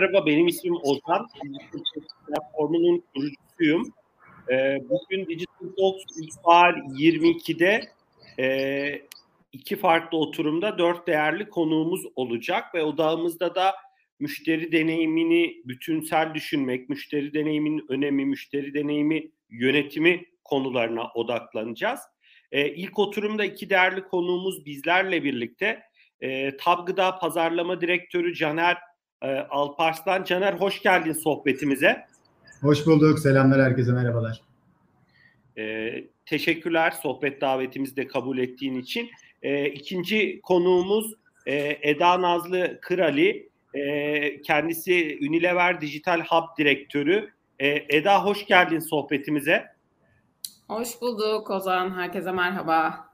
merhaba. Benim ismim Ozan. Platformunun kurucusuyum. E, bugün Digital Talks saat 22'de e, iki farklı oturumda dört değerli konuğumuz olacak ve odağımızda da müşteri deneyimini bütünsel düşünmek, müşteri deneyiminin önemi, müşteri deneyimi yönetimi konularına odaklanacağız. E, ilk oturumda iki değerli konuğumuz bizlerle birlikte e, Tab Gıda Pazarlama Direktörü Caner e, Alparslan. Caner hoş geldin sohbetimize. Hoş bulduk. Selamlar herkese. Merhabalar. E, teşekkürler sohbet davetimizi de kabul ettiğin için. E, ikinci konuğumuz e, Eda Nazlı Kırali. E, kendisi Unilever Dijital Hub Direktörü. E, Eda hoş geldin sohbetimize. Hoş bulduk Ozan. Herkese merhaba.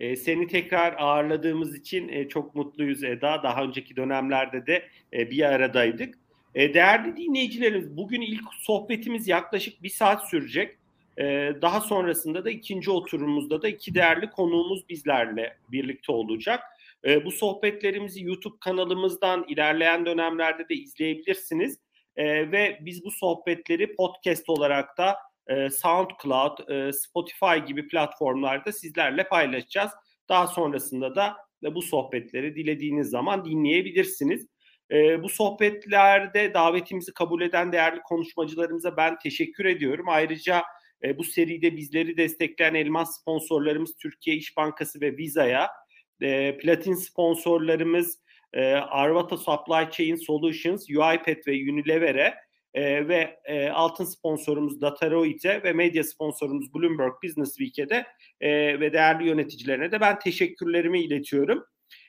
E, seni tekrar ağırladığımız için e, çok mutluyuz Eda. Daha önceki dönemlerde de e, bir aradaydık. E, değerli dinleyicilerimiz bugün ilk sohbetimiz yaklaşık bir saat sürecek. E, daha sonrasında da ikinci oturumumuzda da iki değerli konuğumuz bizlerle birlikte olacak. E, bu sohbetlerimizi YouTube kanalımızdan ilerleyen dönemlerde de izleyebilirsiniz. E, ve biz bu sohbetleri podcast olarak da e, SoundCloud, e, Spotify gibi platformlarda sizlerle paylaşacağız. Daha sonrasında da bu sohbetleri dilediğiniz zaman dinleyebilirsiniz. E, bu sohbetlerde davetimizi kabul eden değerli konuşmacılarımıza ben teşekkür ediyorum. Ayrıca bu seride bizleri destekleyen elmas sponsorlarımız Türkiye İş Bankası ve Visa'ya, platin sponsorlarımız Arvata Supply Chain Solutions, UiPath ve Unilever'e, e, ve e, altın sponsorumuz Dataroid'e ve medya sponsorumuz Bloomberg Business Week'e de e, ve değerli yöneticilerine de ben teşekkürlerimi iletiyorum.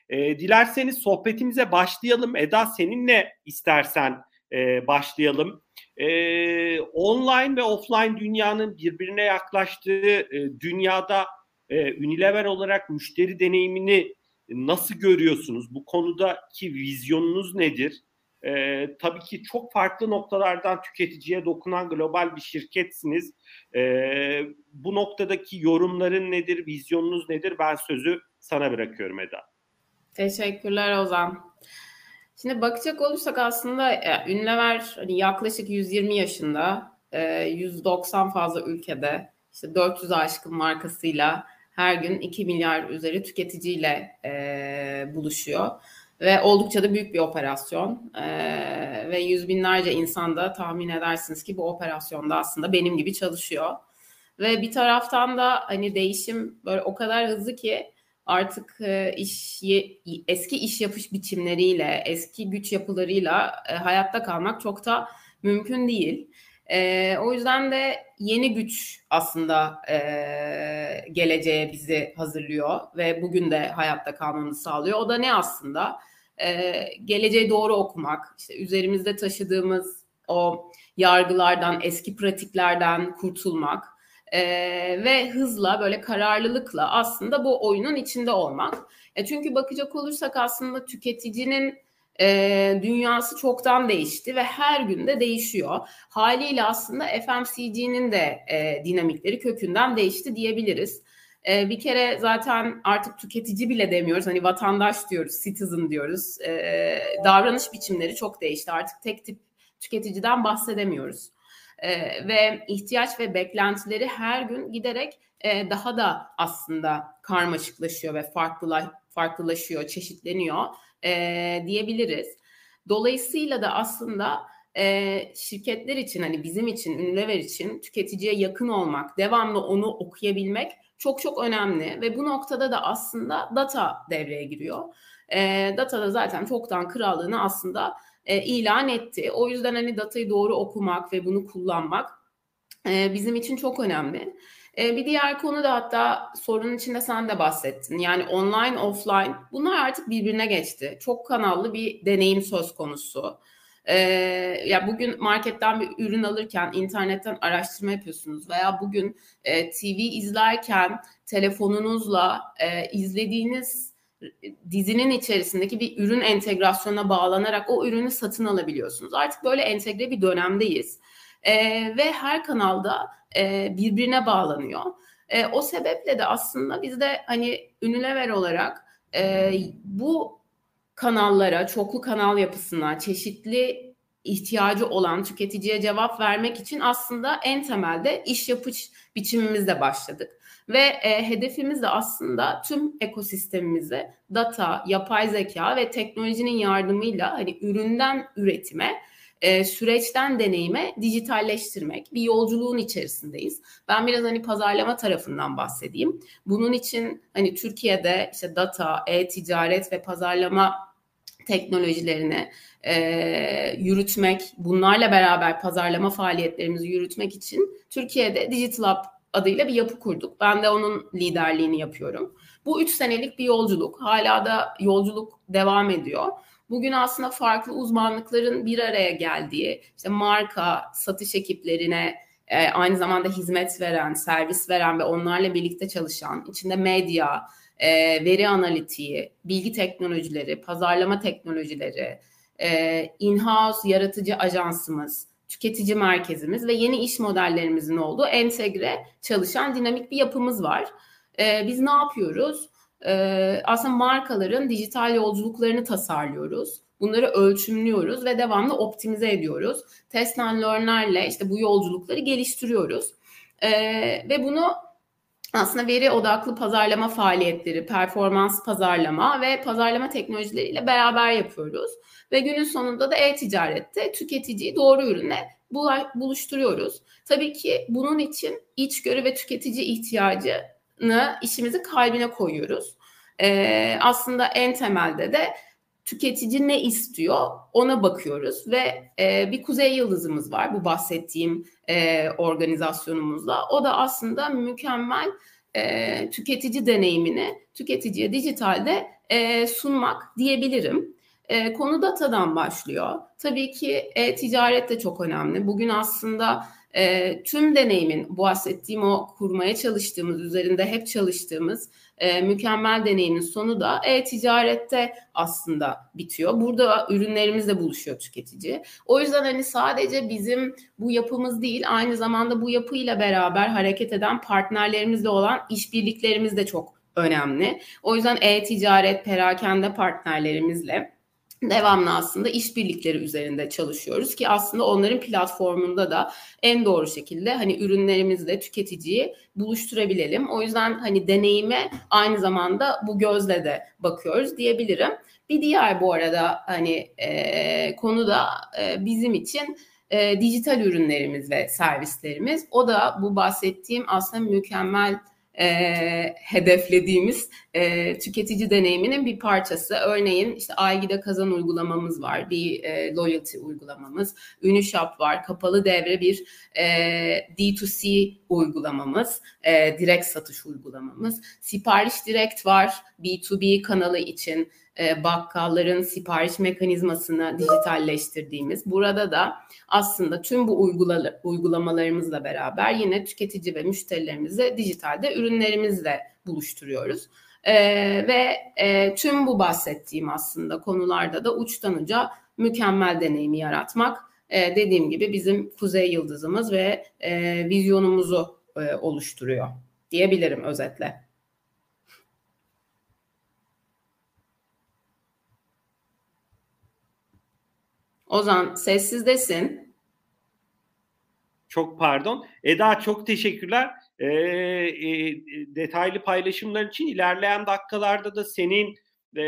E, dilerseniz sohbetimize başlayalım. Eda seninle istersen e, başlayalım. E, online ve offline dünyanın birbirine yaklaştığı e, dünyada e, Unilever olarak müşteri deneyimini nasıl görüyorsunuz? Bu konudaki vizyonunuz nedir? E, tabii ki çok farklı noktalardan tüketiciye dokunan global bir şirketsiniz. E, bu noktadaki yorumların nedir, vizyonunuz nedir? Ben sözü sana bırakıyorum Eda. Teşekkürler Ozan. Şimdi bakacak olursak aslında e, Ünlever hani yaklaşık 120 yaşında, e, 190 fazla ülkede, işte 400 aşkın markasıyla her gün 2 milyar üzeri tüketiciyle e, buluşuyor. Ve oldukça da büyük bir operasyon. Ee, ve yüz binlerce insan da tahmin edersiniz ki bu operasyonda aslında benim gibi çalışıyor. Ve bir taraftan da hani değişim böyle o kadar hızlı ki artık e, iş eski iş yapış biçimleriyle, eski güç yapılarıyla e, hayatta kalmak çok da mümkün değil. E, o yüzden de yeni güç aslında e, geleceğe bizi hazırlıyor ve bugün de hayatta kalmamızı sağlıyor. O da ne aslında? E, geleceği doğru okumak, işte üzerimizde taşıdığımız o yargılardan, eski pratiklerden kurtulmak e, ve hızla böyle kararlılıkla aslında bu oyunun içinde olmak. E, çünkü bakacak olursak aslında tüketicinin e, dünyası çoktan değişti ve her gün de değişiyor. Haliyle aslında FMCG'nin de dinamikleri kökünden değişti diyebiliriz. E, bir kere zaten artık tüketici bile demiyoruz. Hani vatandaş diyoruz, citizen diyoruz. E, davranış biçimleri çok değişti. Artık tek tip tüketiciden bahsedemiyoruz. E, ve ihtiyaç ve beklentileri her gün giderek e, daha da aslında karmaşıklaşıyor ve farklıla, farklılaşıyor, çeşitleniyor e, diyebiliriz. Dolayısıyla da aslında e, şirketler için hani bizim için, Unilever için tüketiciye yakın olmak, devamlı onu okuyabilmek çok çok önemli ve bu noktada da aslında data devreye giriyor. E, data da zaten çoktan krallığını aslında e, ilan etti. O yüzden hani datayı doğru okumak ve bunu kullanmak e, bizim için çok önemli. E, bir diğer konu da hatta sorunun içinde sen de bahsettin. Yani online, offline bunlar artık birbirine geçti. Çok kanallı bir deneyim söz konusu. Ee, ya bugün marketten bir ürün alırken internetten araştırma yapıyorsunuz veya bugün e, TV izlerken telefonunuzla e, izlediğiniz dizinin içerisindeki bir ürün entegrasyona bağlanarak o ürünü satın alabiliyorsunuz. Artık böyle entegre bir dönemdeyiz. E, ve her kanalda e, birbirine bağlanıyor. E, o sebeple de aslında biz de hani Unilever olarak e, bu kanallara, çoklu kanal yapısına, çeşitli ihtiyacı olan tüketiciye cevap vermek için aslında en temelde iş yapış biçimimizle başladık. Ve e, hedefimiz de aslında tüm ekosistemimizi data, yapay zeka ve teknolojinin yardımıyla hani üründen üretime e, süreçten deneyime dijitalleştirmek. Bir yolculuğun içerisindeyiz. Ben biraz hani pazarlama tarafından bahsedeyim. Bunun için hani Türkiye'de işte data, e-ticaret ve pazarlama teknolojilerini e, yürütmek, bunlarla beraber pazarlama faaliyetlerimizi yürütmek için Türkiye'de Digital Hub adıyla bir yapı kurduk. Ben de onun liderliğini yapıyorum. Bu üç senelik bir yolculuk. Hala da yolculuk devam ediyor. Bugün aslında farklı uzmanlıkların bir araya geldiği, işte marka, satış ekiplerine e, aynı zamanda hizmet veren, servis veren ve onlarla birlikte çalışan, içinde medya, e, veri analitiği, bilgi teknolojileri, pazarlama teknolojileri, e, in-house yaratıcı ajansımız, tüketici merkezimiz ve yeni iş modellerimizin olduğu entegre çalışan dinamik bir yapımız var. E, biz ne yapıyoruz? E, aslında markaların dijital yolculuklarını tasarlıyoruz. Bunları ölçümlüyoruz ve devamlı optimize ediyoruz. Test and learn'lerle işte bu yolculukları geliştiriyoruz. E, ve bunu aslında veri odaklı pazarlama faaliyetleri, performans pazarlama ve pazarlama teknolojileriyle beraber yapıyoruz. Ve günün sonunda da e-ticarette tüketiciyi doğru ürüne buluşturuyoruz. Tabii ki bunun için içgörü ve tüketici ihtiyacını işimizi kalbine koyuyoruz. Ee, aslında en temelde de tüketici ne istiyor ona bakıyoruz ve e, bir kuzey yıldızımız var bu bahsettiğim e, organizasyonumuzda. O da aslında mükemmel e, tüketici deneyimini tüketiciye dijitalde e, sunmak diyebilirim. E, konu datadan başlıyor. Tabii ki e, ticaret de çok önemli. Bugün aslında e, tüm deneyimin bahsettiğim o kurmaya çalıştığımız, üzerinde hep çalıştığımız e, mükemmel deneyimin sonu da e-ticarette aslında bitiyor. Burada ürünlerimizle buluşuyor tüketici. O yüzden hani sadece bizim bu yapımız değil, aynı zamanda bu yapıyla beraber hareket eden partnerlerimizle olan işbirliklerimiz de çok önemli. O yüzden e-ticaret, perakende partnerlerimizle devamlı aslında işbirlikleri üzerinde çalışıyoruz ki aslında onların platformunda da en doğru şekilde hani ürünlerimizle tüketiciyi buluşturabilelim. O yüzden hani deneyime aynı zamanda bu gözle de bakıyoruz diyebilirim. Bir diğer bu arada hani e, konu da e, bizim için e, dijital ürünlerimiz ve servislerimiz. O da bu bahsettiğim aslında mükemmel e, hedeflediğimiz e, tüketici deneyiminin bir parçası. Örneğin işte Aygide Kazan uygulamamız var, bir e, loyalty uygulamamız. Unishop var, kapalı devre bir e, D2C uygulamamız, e, direkt satış uygulamamız. Sipariş Direkt var, B2B kanalı için e, bakkalların sipariş mekanizmasını dijitalleştirdiğimiz. Burada da aslında tüm bu uygulamalarımızla beraber yine tüketici ve müşterilerimizi dijitalde ürünlerimizle buluşturuyoruz. E, ve e, tüm bu bahsettiğim aslında konularda da uçtan uca mükemmel deneyimi yaratmak e, dediğim gibi bizim kuzey yıldızımız ve e, vizyonumuzu e, oluşturuyor diyebilirim özetle. Ozan sessizdesin. Çok pardon. Eda çok teşekkürler. Ee, e, detaylı paylaşımlar için ilerleyen dakikalarda da senin e,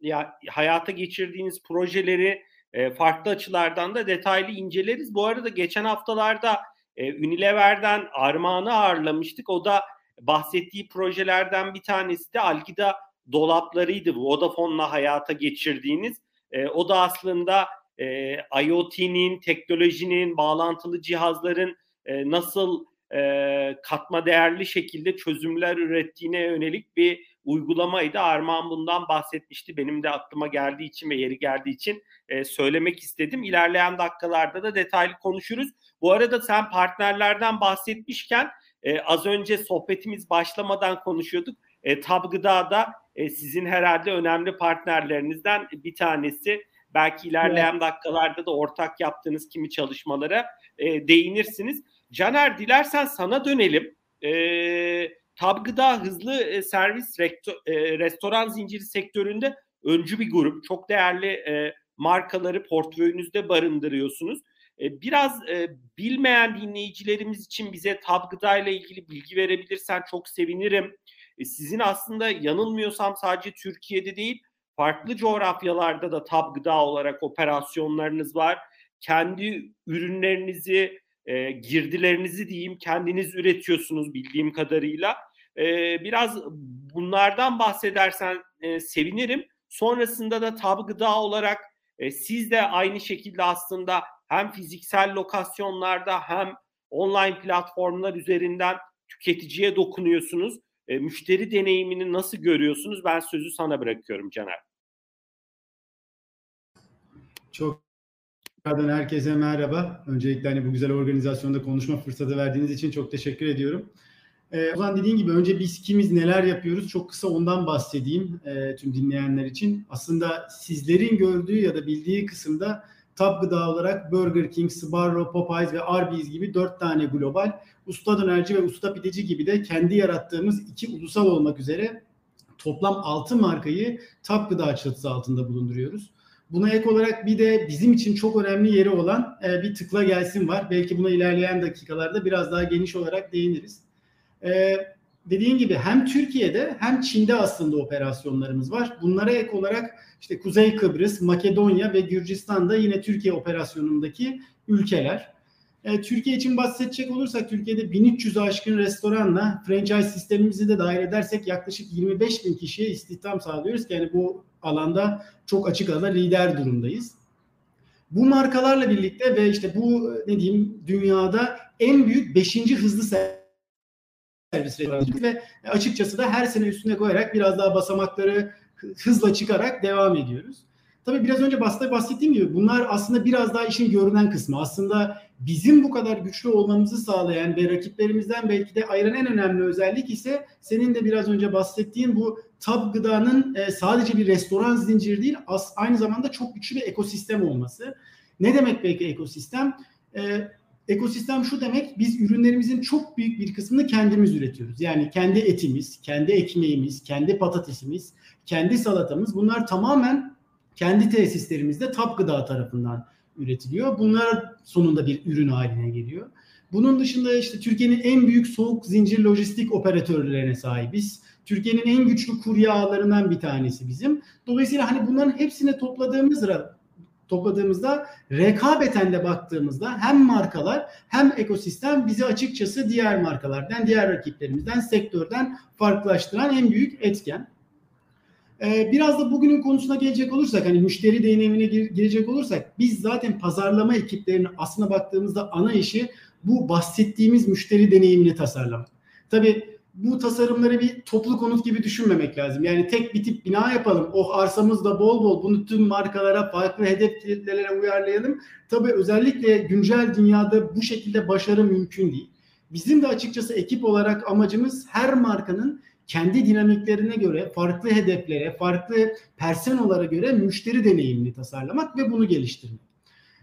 ya, hayata geçirdiğiniz projeleri e, farklı açılardan da detaylı inceleriz. Bu arada geçen haftalarda e, Unilever'den Armağan'ı ağırlamıştık. O da bahsettiği projelerden bir tanesi de Algida dolaplarıydı. Bu Vodafone'la hayata geçirdiğiniz. E, o da aslında e, IoT'nin, teknolojinin, bağlantılı cihazların e, nasıl e, katma değerli şekilde çözümler ürettiğine yönelik bir uygulamaydı. Armağan bundan bahsetmişti. Benim de aklıma geldiği için ve yeri geldiği için e, söylemek istedim. İlerleyen dakikalarda da detaylı konuşuruz. Bu arada sen partnerlerden bahsetmişken e, az önce sohbetimiz başlamadan konuşuyorduk. E, Tab Gıda'da e, sizin herhalde önemli partnerlerinizden bir tanesi. Belki ilerleyen evet. dakikalarda da ortak yaptığınız kimi çalışmalara e, değinirsiniz. Caner dilersen sana dönelim. E, Tabgıda hızlı e, servis rekto, e, restoran zinciri sektöründe öncü bir grup. Çok değerli e, markaları portföyünüzde barındırıyorsunuz. E, biraz e, bilmeyen dinleyicilerimiz için bize Tab Gıda ile ilgili bilgi verebilirsen çok sevinirim. E, sizin aslında yanılmıyorsam sadece Türkiye'de değil farklı coğrafyalarda da Tab Gıda olarak operasyonlarınız var. Kendi ürünlerinizi, e, girdilerinizi diyeyim kendiniz üretiyorsunuz bildiğim kadarıyla. E, biraz bunlardan bahsedersen e, sevinirim. Sonrasında da Tab Gıda olarak e, siz de aynı şekilde aslında hem fiziksel lokasyonlarda hem online platformlar üzerinden tüketiciye dokunuyorsunuz. E, müşteri deneyimini nasıl görüyorsunuz? Ben sözü sana bırakıyorum Caner. Çok herkese merhaba. Öncelikle hani bu güzel organizasyonda konuşma fırsatı verdiğiniz için çok teşekkür ediyorum. Ee, o zaman dediğin gibi önce biz kimiz neler yapıyoruz çok kısa ondan bahsedeyim e, tüm dinleyenler için. Aslında sizlerin gördüğü ya da bildiği kısımda Tab gıda olarak Burger King, Sbarro, Popeyes ve Arby's gibi dört tane global, usta dönerci ve usta pideci gibi de kendi yarattığımız iki ulusal olmak üzere toplam altı markayı Tab gıda çatısı altında bulunduruyoruz. Buna ek olarak bir de bizim için çok önemli yeri olan e, bir tıkla gelsin var. Belki buna ilerleyen dakikalarda biraz daha geniş olarak değiniriz. E, dediğim gibi hem Türkiye'de hem Çin'de aslında operasyonlarımız var. Bunlara ek olarak işte Kuzey Kıbrıs, Makedonya ve Gürcistan'da yine Türkiye operasyonundaki ülkeler. E, Türkiye için bahsedecek olursak Türkiye'de 1300 aşkın restoranla franchise sistemimizi de dahil edersek yaklaşık 25 bin kişiye istihdam sağlıyoruz yani bu alanda çok açık arada lider durumdayız. Bu markalarla birlikte ve işte bu ne diyeyim dünyada en büyük 5. hızlı servis ve açıkçası da her sene üstüne koyarak biraz daha basamakları hızla çıkarak devam ediyoruz. Tabii biraz önce bahsettiğim gibi bunlar aslında biraz daha işin görünen kısmı. Aslında bizim bu kadar güçlü olmamızı sağlayan ve rakiplerimizden belki de ayıran en önemli özellik ise senin de biraz önce bahsettiğin bu Tab Gıda'nın e, sadece bir restoran zinciri değil aynı zamanda çok güçlü bir ekosistem olması. Ne demek belki ekosistem? E, ekosistem şu demek biz ürünlerimizin çok büyük bir kısmını kendimiz üretiyoruz. Yani kendi etimiz, kendi ekmeğimiz, kendi patatesimiz, kendi salatamız bunlar tamamen kendi tesislerimizde Tap Gıda tarafından üretiliyor. Bunlar sonunda bir ürün haline geliyor. Bunun dışında işte Türkiye'nin en büyük soğuk zincir lojistik operatörlerine sahibiz. Türkiye'nin en güçlü kurye ağlarından bir tanesi bizim. Dolayısıyla hani bunların hepsini topladığımız topladığımızda rekabeten de baktığımızda hem markalar hem ekosistem bizi açıkçası diğer markalardan, diğer rakiplerimizden, sektörden farklılaştıran en büyük etken. Ee, biraz da bugünün konusuna gelecek olursak hani müşteri deneyimine girecek olursak biz zaten pazarlama ekiplerinin aslına baktığımızda ana işi bu bahsettiğimiz müşteri deneyimini tasarlamak. Tabii bu tasarımları bir toplu konut gibi düşünmemek lazım. Yani tek bir tip bina yapalım. Oh arsamız da bol bol. Bunu tüm markalara, farklı hedef kitlelere uyarlayalım. Tabii özellikle güncel dünyada bu şekilde başarı mümkün değil. Bizim de açıkçası ekip olarak amacımız her markanın kendi dinamiklerine göre, farklı hedeflere, farklı personalara göre müşteri deneyimini tasarlamak ve bunu geliştirmek.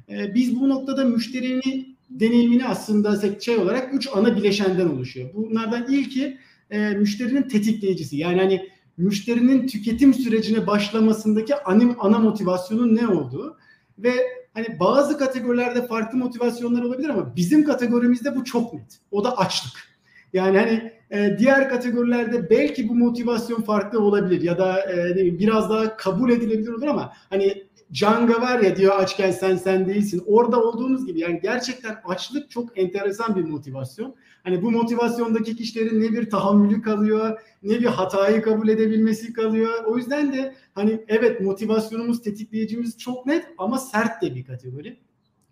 Ee, biz bu noktada müşterinin deneyimini aslında şey olarak üç ana bileşenden oluşuyor. Bunlardan ilki e, müşterinin tetikleyicisi. Yani hani müşterinin tüketim sürecine başlamasındaki anim, ana motivasyonun ne olduğu ve hani bazı kategorilerde farklı motivasyonlar olabilir ama bizim kategorimizde bu çok net. O da açlık. Yani hani e, diğer kategorilerde belki bu motivasyon farklı olabilir ya da e, ne bileyim, biraz daha kabul edilebilir olur ama hani Canga var ya diyor açken sen sen değilsin. Orada olduğunuz gibi yani gerçekten açlık çok enteresan bir motivasyon. Hani bu motivasyondaki kişilerin ne bir tahammülü kalıyor, ne bir hatayı kabul edebilmesi kalıyor. O yüzden de hani evet motivasyonumuz, tetikleyicimiz çok net ama sert de bir kategori.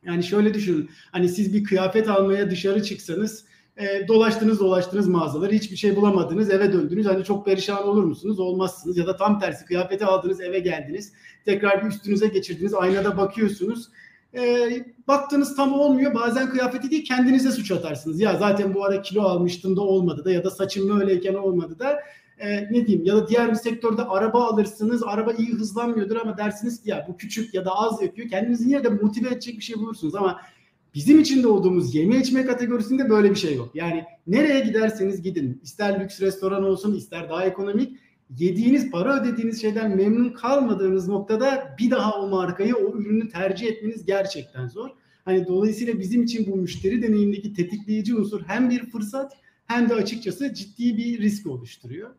Yani şöyle düşünün. Hani siz bir kıyafet almaya dışarı çıksanız e, dolaştınız dolaştınız mağazaları hiçbir şey bulamadınız eve döndünüz. Hani çok perişan olur musunuz? Olmazsınız. Ya da tam tersi kıyafeti aldınız eve geldiniz. Tekrar bir üstünüze geçirdiniz aynada bakıyorsunuz. E, baktınız tam olmuyor. Bazen kıyafeti değil kendinize suç atarsınız. Ya zaten bu ara kilo almıştım da olmadı da ya da saçım böyleyken olmadı da e, ne diyeyim? Ya da diğer bir sektörde araba alırsınız araba iyi hızlanmıyordur ama dersiniz ki ya bu küçük ya da az yapıyor kendinizi yine de motive edecek bir şey bulursunuz ama Bizim içinde olduğumuz yeme içme kategorisinde böyle bir şey yok. Yani nereye giderseniz gidin. ister lüks restoran olsun, ister daha ekonomik yediğiniz para ödediğiniz şeyden memnun kalmadığınız noktada bir daha o markayı o ürünü tercih etmeniz gerçekten zor. Hani dolayısıyla bizim için bu müşteri deneyimindeki tetikleyici unsur hem bir fırsat hem de açıkçası ciddi bir risk oluşturuyor.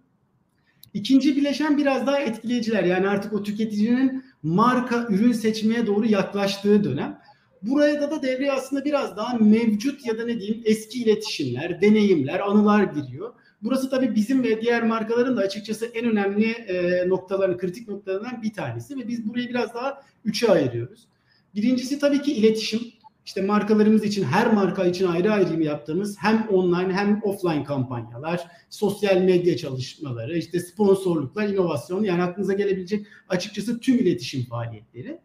İkinci bileşen biraz daha etkileyiciler. Yani artık o tüketicinin marka ürün seçmeye doğru yaklaştığı dönem. Buraya da da devreye aslında biraz daha mevcut ya da ne diyeyim eski iletişimler, deneyimler, anılar giriyor. Burası tabii bizim ve diğer markaların da açıkçası en önemli e, noktaların, kritik noktalarından bir tanesi ve biz burayı biraz daha üçe ayırıyoruz. Birincisi tabii ki iletişim. İşte markalarımız için her marka için ayrı ayrı yaptığımız hem online hem offline kampanyalar, sosyal medya çalışmaları, işte sponsorluklar, inovasyon yani aklınıza gelebilecek açıkçası tüm iletişim faaliyetleri.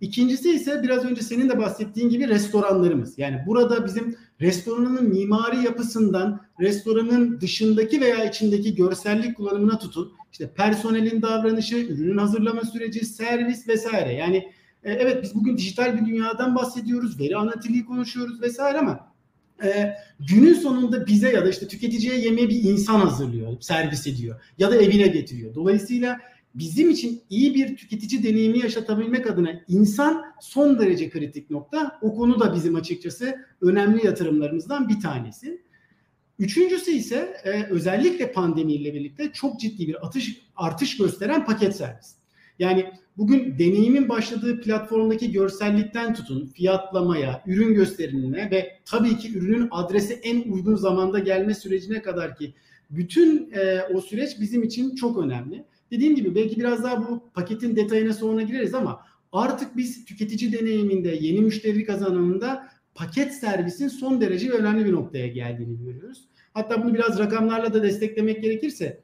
İkincisi ise biraz önce senin de bahsettiğin gibi restoranlarımız. Yani burada bizim restoranın mimari yapısından restoranın dışındaki veya içindeki görsellik kullanımına tutun. İşte personelin davranışı, ürünün hazırlama süreci, servis vesaire. Yani e, evet biz bugün dijital bir dünyadan bahsediyoruz, veri analitliği konuşuyoruz vesaire ama e, günün sonunda bize ya da işte tüketiciye yemeği bir insan hazırlıyor, servis ediyor ya da evine getiriyor. Dolayısıyla bizim için iyi bir tüketici deneyimi yaşatabilmek adına insan son derece kritik nokta. O konu da bizim açıkçası önemli yatırımlarımızdan bir tanesi. Üçüncüsü ise e, özellikle pandemiyle birlikte çok ciddi bir atış artış gösteren paket servis. Yani bugün deneyimin başladığı platformdaki görsellikten tutun fiyatlamaya, ürün gösterimine ve tabii ki ürünün adrese en uygun zamanda gelme sürecine kadar ki bütün e, o süreç bizim için çok önemli. Dediğim gibi belki biraz daha bu paketin detayına sonra gireriz ama artık biz tüketici deneyiminde, yeni müşteri kazanımında paket servisin son derece önemli bir noktaya geldiğini görüyoruz. Hatta bunu biraz rakamlarla da desteklemek gerekirse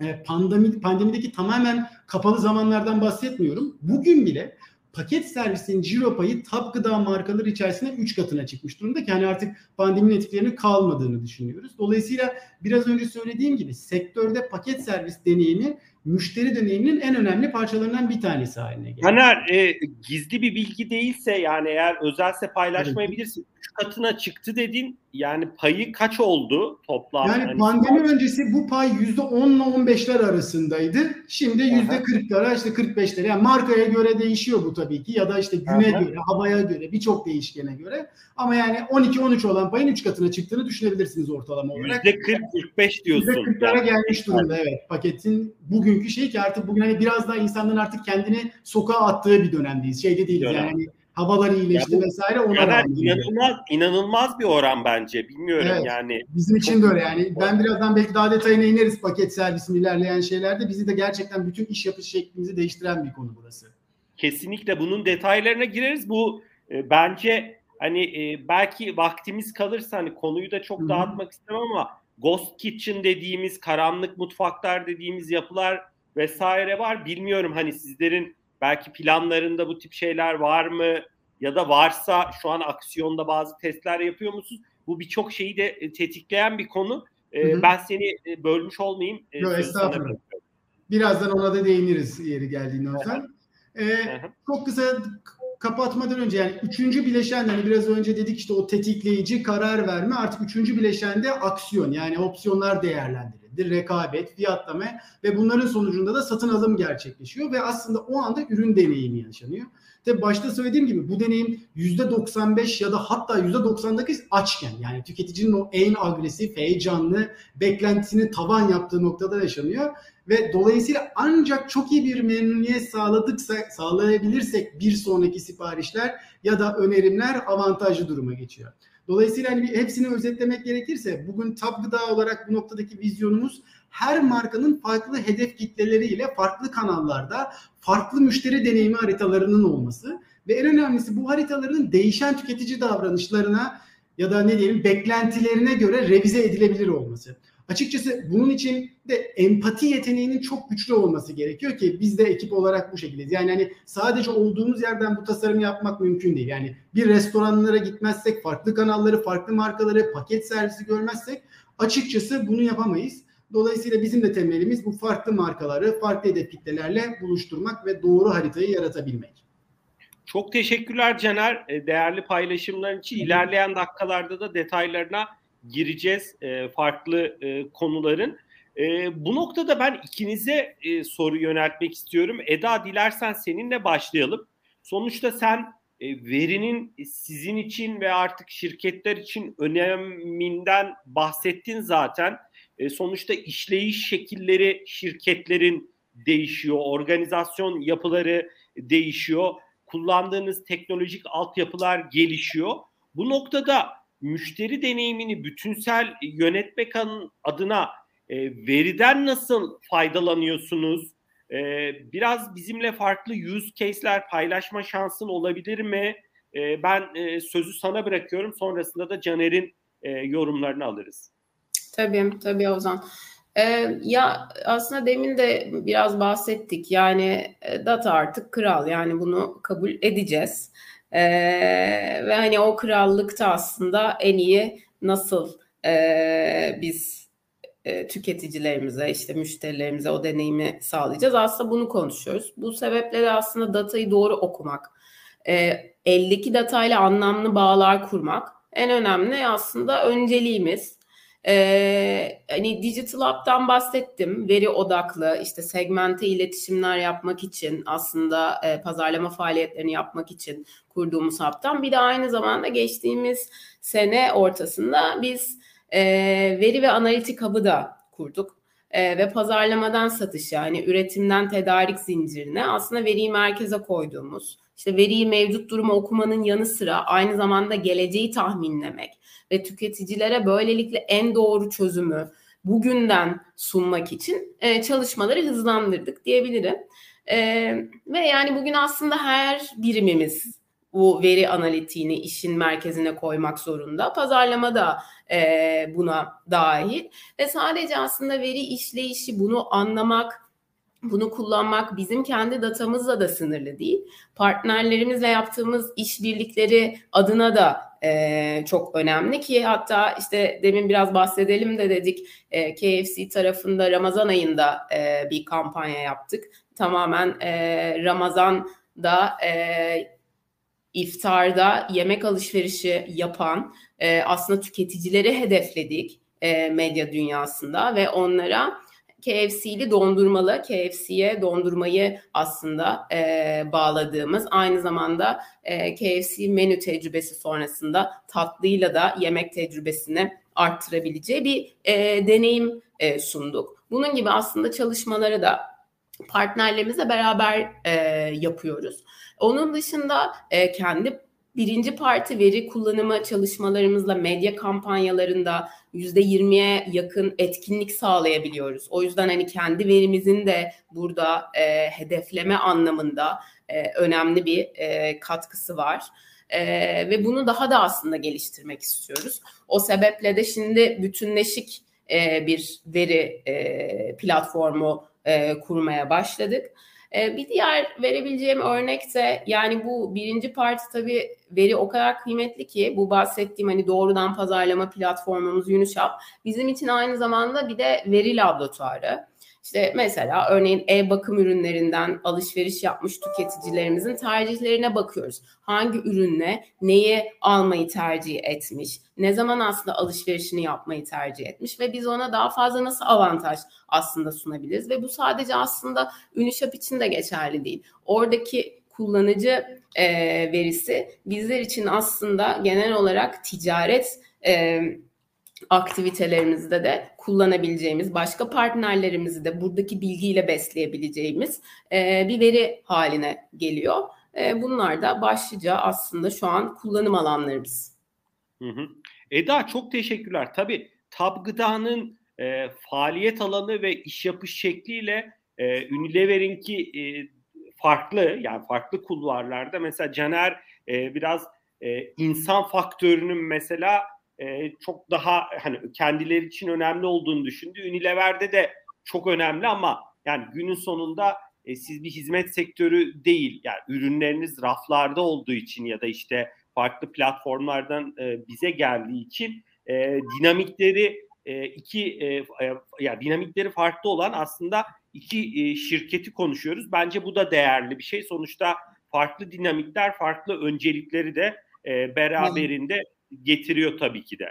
e, pandemi, pandemideki tamamen kapalı zamanlardan bahsetmiyorum. Bugün bile paket servisin ciro payı top gıda markaları içerisinde 3 katına çıkmış durumda ki hani artık pandeminin etkilerinin kalmadığını düşünüyoruz. Dolayısıyla biraz önce söylediğim gibi sektörde paket servis deneyimi müşteri deneyiminin en önemli parçalarından bir tanesi haline geldi. Haner e, gizli bir bilgi değilse yani eğer özelse paylaşmayabilirsin. Evet. Üç katına çıktı dedin yani payı kaç oldu toplam? Yani hani pandemi var. öncesi bu pay yüzde 10 ile 15'ler arasındaydı. Şimdi yüzde 40'lara işte 45'lere yani markaya göre değişiyor bu tabii ki ya da işte güne Aha. göre, havaya göre birçok değişkene göre. Ama yani 12-13 olan payın 3 katına çıktığını düşünebilirsiniz ortalama olarak. %40-45 diyorsun. %40'lara yani. gelmiş durumda evet paketin bugünkü şey ki artık bugün hani biraz daha insanların artık kendini sokağa attığı bir dönemdeyiz. Şeyde değiliz Dönem. yani havalar iyileşti ya bu, vesaire ona kadar inanılmaz inanılmaz bir oran bence. Bilmiyorum evet, yani. Bizim için de öyle yani. Ben birazdan belki daha detayına ineriz paket servisin ilerleyen şeylerde. Bizi de gerçekten bütün iş yapış şeklimizi değiştiren bir konu burası. Kesinlikle bunun detaylarına gireriz. Bu e, bence hani e, belki vaktimiz kalırsa hani konuyu da çok Hı-hı. dağıtmak istemem ama Ghost Kitchen dediğimiz karanlık mutfaklar dediğimiz yapılar vesaire var. Bilmiyorum hani sizlerin belki planlarında bu tip şeyler var mı? Ya da varsa şu an aksiyonda bazı testler yapıyor musunuz? Bu birçok şeyi de e, tetikleyen bir konu. Ee, hı hı. Ben seni e, bölmüş olmayayım. E, Yok estağfurullah. Birazdan ona da değiniriz yeri geldiğinde Ozan. Ee, çok kısa kapatmadan önce yani üçüncü bileşen hani biraz önce dedik işte o tetikleyici karar verme artık üçüncü bileşende aksiyon yani opsiyonlar değerlendirildi, rekabet, fiyatlama ve bunların sonucunda da satın alım gerçekleşiyor ve aslında o anda ürün deneyimi yaşanıyor. Tabi başta söylediğim gibi bu deneyim %95 ya da hatta %99 açken yani tüketicinin o en agresif, heyecanlı, beklentisini tavan yaptığı noktada yaşanıyor. Ve dolayısıyla ancak çok iyi bir memnuniyet sağladıksa, sağlayabilirsek bir sonraki siparişler ya da önerimler avantajlı duruma geçiyor. Dolayısıyla hani hepsini özetlemek gerekirse bugün Tab Gıda olarak bu noktadaki vizyonumuz her markanın farklı hedef kitleleriyle farklı kanallarda farklı müşteri deneyimi haritalarının olması ve en önemlisi bu haritaların değişen tüketici davranışlarına ya da ne diyelim beklentilerine göre revize edilebilir olması. Açıkçası bunun için de empati yeteneğinin çok güçlü olması gerekiyor ki biz de ekip olarak bu şekildeyiz. Yani hani sadece olduğumuz yerden bu tasarım yapmak mümkün değil. Yani bir restoranlara gitmezsek, farklı kanalları, farklı markaları, paket servisi görmezsek açıkçası bunu yapamayız. Dolayısıyla bizim de temelimiz bu farklı markaları farklı hedef kitlelerle buluşturmak ve doğru haritayı yaratabilmek. Çok teşekkürler Caner. E, değerli paylaşımların için ilerleyen dakikalarda da detaylarına gireceğiz e, farklı e, konuların. E, bu noktada ben ikinize e, soru yöneltmek istiyorum. Eda dilersen seninle başlayalım. Sonuçta sen e, verinin sizin için ve artık şirketler için öneminden bahsettin zaten. E, sonuçta işleyiş şekilleri şirketlerin değişiyor, organizasyon yapıları değişiyor, kullandığınız teknolojik altyapılar gelişiyor. Bu noktada müşteri deneyimini bütünsel yönetmek adına e, veriden nasıl faydalanıyorsunuz? E, biraz bizimle farklı use case'ler paylaşma şansın olabilir mi? E, ben e, sözü sana bırakıyorum. Sonrasında da Caner'in e, yorumlarını alırız. Tabii, tabii Ozan. Ee, ya aslında demin de biraz bahsettik. Yani e, data artık kral. Yani bunu kabul edeceğiz. Ee, ve hani o krallıkta aslında en iyi nasıl e, biz e, tüketicilerimize, işte müşterilerimize o deneyimi sağlayacağız. Aslında bunu konuşuyoruz. Bu sebeple de aslında datayı doğru okumak, e, eldeki datayla anlamlı bağlar kurmak en önemli aslında önceliğimiz. Ee, hani Digital Hub'dan bahsettim. Veri odaklı işte segmente iletişimler yapmak için aslında e, pazarlama faaliyetlerini yapmak için kurduğumuz hub'tan. Bir de aynı zamanda geçtiğimiz sene ortasında biz e, veri ve analitik hub'ı da kurduk. E, ve pazarlamadan satış yani üretimden tedarik zincirine aslında veriyi merkeze koyduğumuz işte veriyi mevcut durumu okumanın yanı sıra aynı zamanda geleceği tahminlemek ve tüketicilere böylelikle en doğru çözümü bugünden sunmak için e, çalışmaları hızlandırdık diyebilirim. E, ve yani bugün aslında her birimimiz bu veri analitiğini işin merkezine koymak zorunda. Pazarlama da e, buna dahil ve sadece aslında veri işleyişi bunu anlamak, bunu kullanmak bizim kendi datamızla da sınırlı değil. Partnerlerimizle yaptığımız işbirlikleri adına da e, çok önemli ki hatta işte demin biraz bahsedelim de dedik e, KFC tarafında Ramazan ayında e, bir kampanya yaptık. Tamamen e, Ramazan'da e, iftarda yemek alışverişi yapan e, aslında tüketicileri hedefledik e, medya dünyasında ve onlara KFC'li dondurmalı KFC'ye dondurmayı aslında e, bağladığımız aynı zamanda e, KFC menü tecrübesi sonrasında tatlıyla da yemek tecrübesini arttırabileceği bir e, deneyim e, sunduk. Bunun gibi aslında çalışmaları da partnerlerimizle beraber e, yapıyoruz. Onun dışında e, kendi birinci parti veri kullanımı çalışmalarımızla medya kampanyalarında yüzde 20'ye yakın etkinlik sağlayabiliyoruz. O yüzden hani kendi verimizin de burada e, hedefleme anlamında e, önemli bir e, katkısı var. E, ve bunu daha da aslında geliştirmek istiyoruz. O sebeple de şimdi bütünleşik e, bir veri e, platformu e, kurmaya başladık. E, bir diğer verebileceğim örnek de yani bu birinci parti tabii veri o kadar kıymetli ki bu bahsettiğim hani doğrudan pazarlama platformumuz Unishoп bizim için aynı zamanda bir de veri laboratuvarı. İşte mesela örneğin e-bakım ürünlerinden alışveriş yapmış tüketicilerimizin tercihlerine bakıyoruz. Hangi ürünle neyi almayı tercih etmiş, ne zaman aslında alışverişini yapmayı tercih etmiş ve biz ona daha fazla nasıl avantaj aslında sunabiliriz ve bu sadece aslında Unishop için de geçerli değil. Oradaki kullanıcı e, verisi bizler için aslında genel olarak ticaret e, aktivitelerimizde de kullanabileceğimiz, başka partnerlerimizi de buradaki bilgiyle besleyebileceğimiz e, bir veri haline geliyor. E, bunlar da başlıca aslında şu an kullanım alanlarımız. Hı hı. Eda çok teşekkürler. Tabii Tab Gıda'nın e, faaliyet alanı ve iş yapış şekliyle e, Unilever'inki e, farklı yani farklı kulvarlarda mesela Caner e, biraz e, insan faktörünün mesela e, çok daha hani kendileri için önemli olduğunu düşündü. Unilever'de de çok önemli ama yani günün sonunda e, siz bir hizmet sektörü değil. Yani ürünleriniz raflarda olduğu için ya da işte farklı platformlardan e, bize geldiği için e, dinamikleri e, iki e, e, ya dinamikleri farklı olan aslında iki e, şirketi konuşuyoruz. Bence bu da değerli bir şey. Sonuçta farklı dinamikler, farklı öncelikleri de e, beraberinde getiriyor tabii ki de.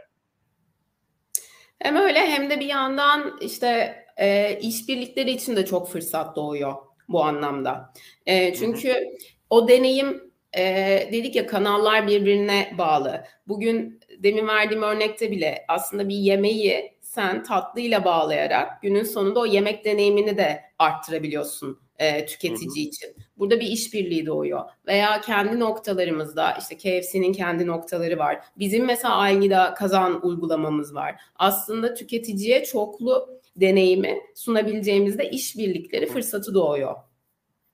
Hem öyle hem de bir yandan işte e, işbirlikleri için de çok fırsat doğuyor bu anlamda. E, çünkü hı hı. o deneyim e, dedik ya kanallar birbirine bağlı. Bugün demin verdiğim örnekte bile aslında bir yemeği sen tatlıyla bağlayarak günün sonunda o yemek deneyimini de arttırabiliyorsun e, tüketici hı hı. için. Burada bir işbirliği doğuyor. Veya kendi noktalarımızda işte KFC'nin kendi noktaları var. Bizim mesela Algida kazan uygulamamız var. Aslında tüketiciye çoklu deneyimi sunabileceğimizde işbirlikleri fırsatı doğuyor.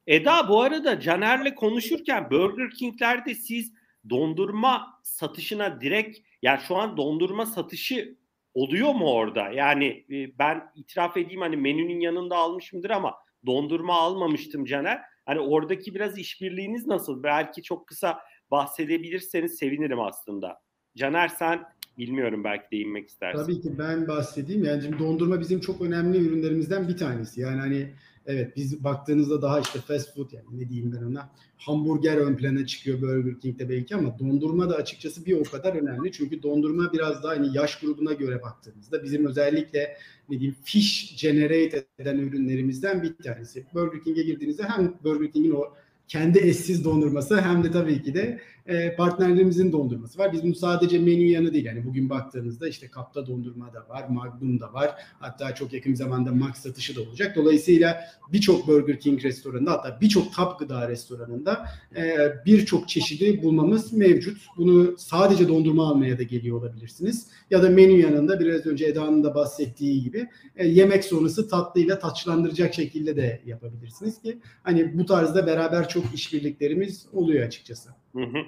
Eda bu arada Caner'le konuşurken Burger King'lerde siz dondurma satışına direkt yani şu an dondurma satışı oluyor mu orada? Yani e, ben itiraf edeyim hani menünün yanında almışımdır ama dondurma almamıştım Caner. Hani oradaki biraz işbirliğiniz nasıl? Belki çok kısa bahsedebilirseniz sevinirim aslında. Caner sen bilmiyorum belki değinmek istersin. Tabii ki ben bahsedeyim. Yani şimdi dondurma bizim çok önemli ürünlerimizden bir tanesi. Yani hani Evet biz baktığınızda daha işte fast food yani ne diyeyim ben ona hamburger ön plana çıkıyor Burger King'de belki ama dondurma da açıkçası bir o kadar önemli. Çünkü dondurma biraz daha hani yaş grubuna göre baktığımızda bizim özellikle ne diyeyim fish generate eden ürünlerimizden bir tanesi. Burger King'e girdiğinizde hem Burger King'in o kendi eşsiz dondurması hem de tabii ki de e, partnerlerimizin dondurması var. Biz bunu sadece menü yanı değil. Yani bugün baktığınızda işte kapta dondurma da var, Magnum da var. Hatta çok yakın zamanda Max satışı da olacak. Dolayısıyla birçok Burger King restoranında hatta birçok tap gıda restoranında e, birçok çeşidi bulmamız mevcut. Bunu sadece dondurma almaya da geliyor olabilirsiniz. Ya da menü yanında biraz önce Eda'nın da bahsettiği gibi e, yemek sonrası tatlıyla taçlandıracak şekilde de yapabilirsiniz ki hani bu tarzda beraber çok işbirliklerimiz oluyor açıkçası. Hı hı.